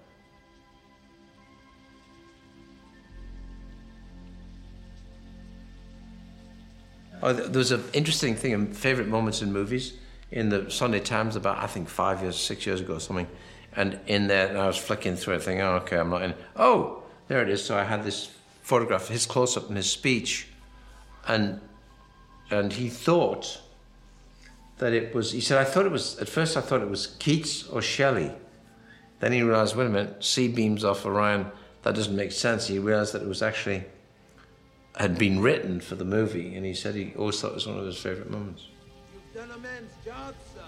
Oh, there's an interesting thing in favorite moments in movies in the Sunday Times about I think five years, six years ago or something, and in there and I was flicking through it, thinking, oh, okay, I'm not in. Oh, there it is. So I had this photograph, his close up and his speech, and and he thought that it was. He said, I thought it was at first. I thought it was Keats or Shelley. Then he realized, wait a minute, C-beams off Orion. That doesn't make sense. He realized that it was actually had been written for the movie, and he said he always thought it was one of his favorite moments. You've done a man's job, sir.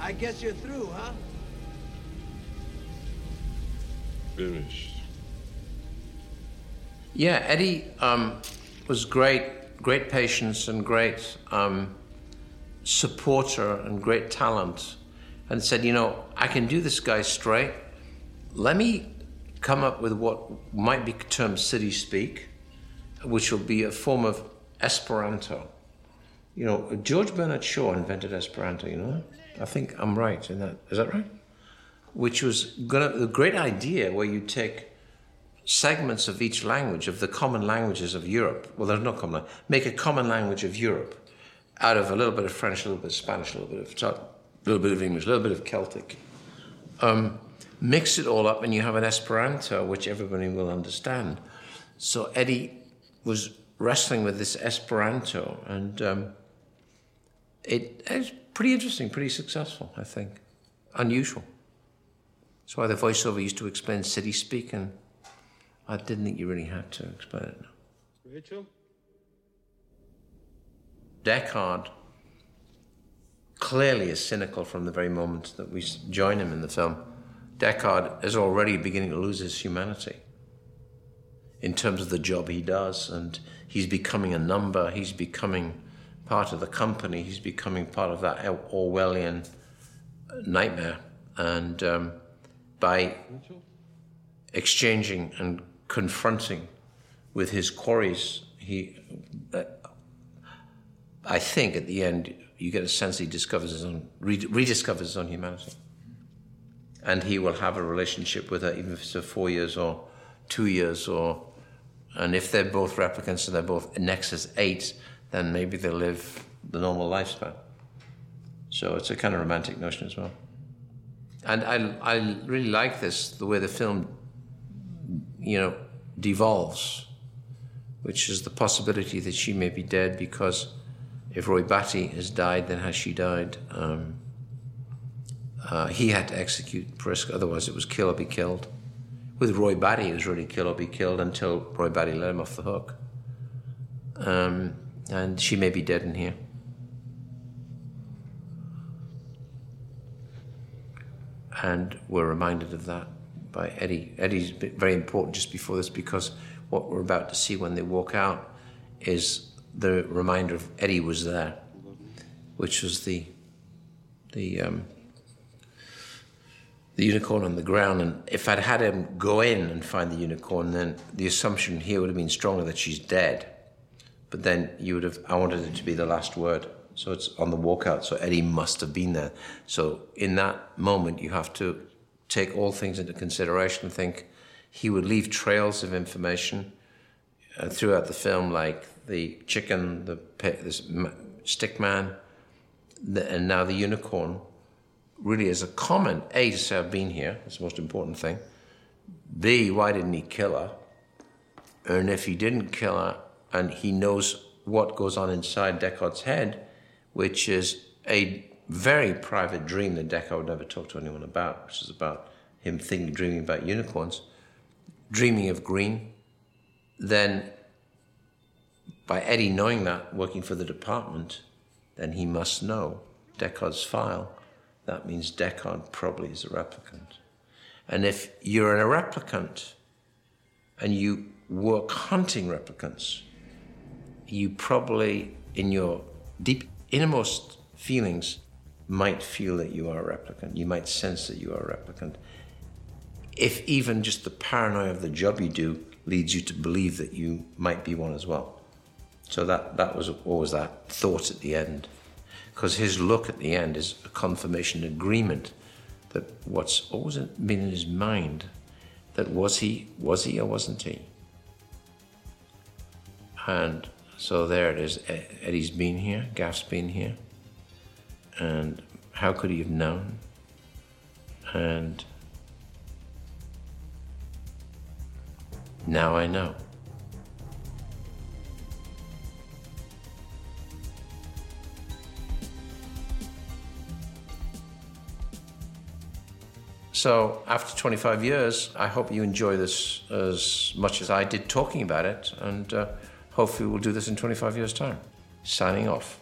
I guess you're through, huh? Finished. Yeah, Eddie um, was great, great patience and great um, supporter and great talent, and said, you know, I can do this guy straight. Let me come up with what might be termed city speak, which will be a form of Esperanto. You know, George Bernard Shaw invented Esperanto. You know, I think I'm right in that. Is that right? Which was gonna the great idea where you take segments of each language of the common languages of Europe. Well, there's no common. language. Make a common language of Europe out of a little bit of French, a little bit of Spanish, a little bit of a little bit of English, a little bit of Celtic. Um, mix it all up, and you have an Esperanto which everybody will understand. So Eddie was wrestling with this Esperanto, and um, it, was pretty interesting, pretty successful, I think. Unusual. That's why the voiceover used to explain city speak, and I didn't think you really had to explain it. Rachael? Deckard clearly is cynical from the very moment that we join him in the film. Deckard is already beginning to lose his humanity in terms of the job he does, and he's becoming a number, he's becoming part of the company, he's becoming part of that Orwellian nightmare. And um, by exchanging and confronting with his quarries, he, uh, I think at the end, you get a sense he discovers his own, rediscovers his own humanity. And he will have a relationship with her, even if it's four years or two years, or and if they're both replicants and they're both Nexus 8, then maybe they'll live the normal lifespan. So it's a kind of romantic notion as well. And I, I really like this, the way the film, you know, devolves, which is the possibility that she may be dead because if Roy Batty has died, then has she died? Um, uh, he had to execute Pris, otherwise it was kill or be killed. With Roy Batty, it was really kill or be killed until Roy Batty let him off the hook. Um, and she may be dead in here. And we're reminded of that by Eddie. Eddie's very important just before this because what we're about to see when they walk out is the reminder of Eddie was there, which was the the um, the unicorn on the ground. And if I'd had him go in and find the unicorn, then the assumption here would have been stronger that she's dead. But then you would have I wanted it to be the last word. So it's on the walkout. So Eddie must have been there. So in that moment, you have to take all things into consideration. Think he would leave trails of information uh, throughout the film, like the chicken, the this stick man, the, and now the unicorn. Really, as a comment, A, to say I've been here, that's the most important thing. B, why didn't he kill her? And if he didn't kill her, and he knows what goes on inside Deckard's head, which is a very private dream that would never talk to anyone about, which is about him thinking, dreaming about unicorns, dreaming of green, then by Eddie knowing that, working for the department, then he must know Deckard's file. That means Deckard probably is a replicant. And if you're a replicant and you work hunting replicants, you probably, in your deep innermost feelings, might feel that you are a replicant. You might sense that you are a replicant. If even just the paranoia of the job you do leads you to believe that you might be one as well. So that, that was always that thought at the end. Because his look at the end is a confirmation agreement that what's always been in his mind that was he, was he or wasn't he? And so there it is. Eddie's been here, Gaff's been here. And how could he have known? And now I know. So, after 25 years, I hope you enjoy this as much as I did talking about it, and uh, hopefully, we'll do this in 25 years' time. Signing off.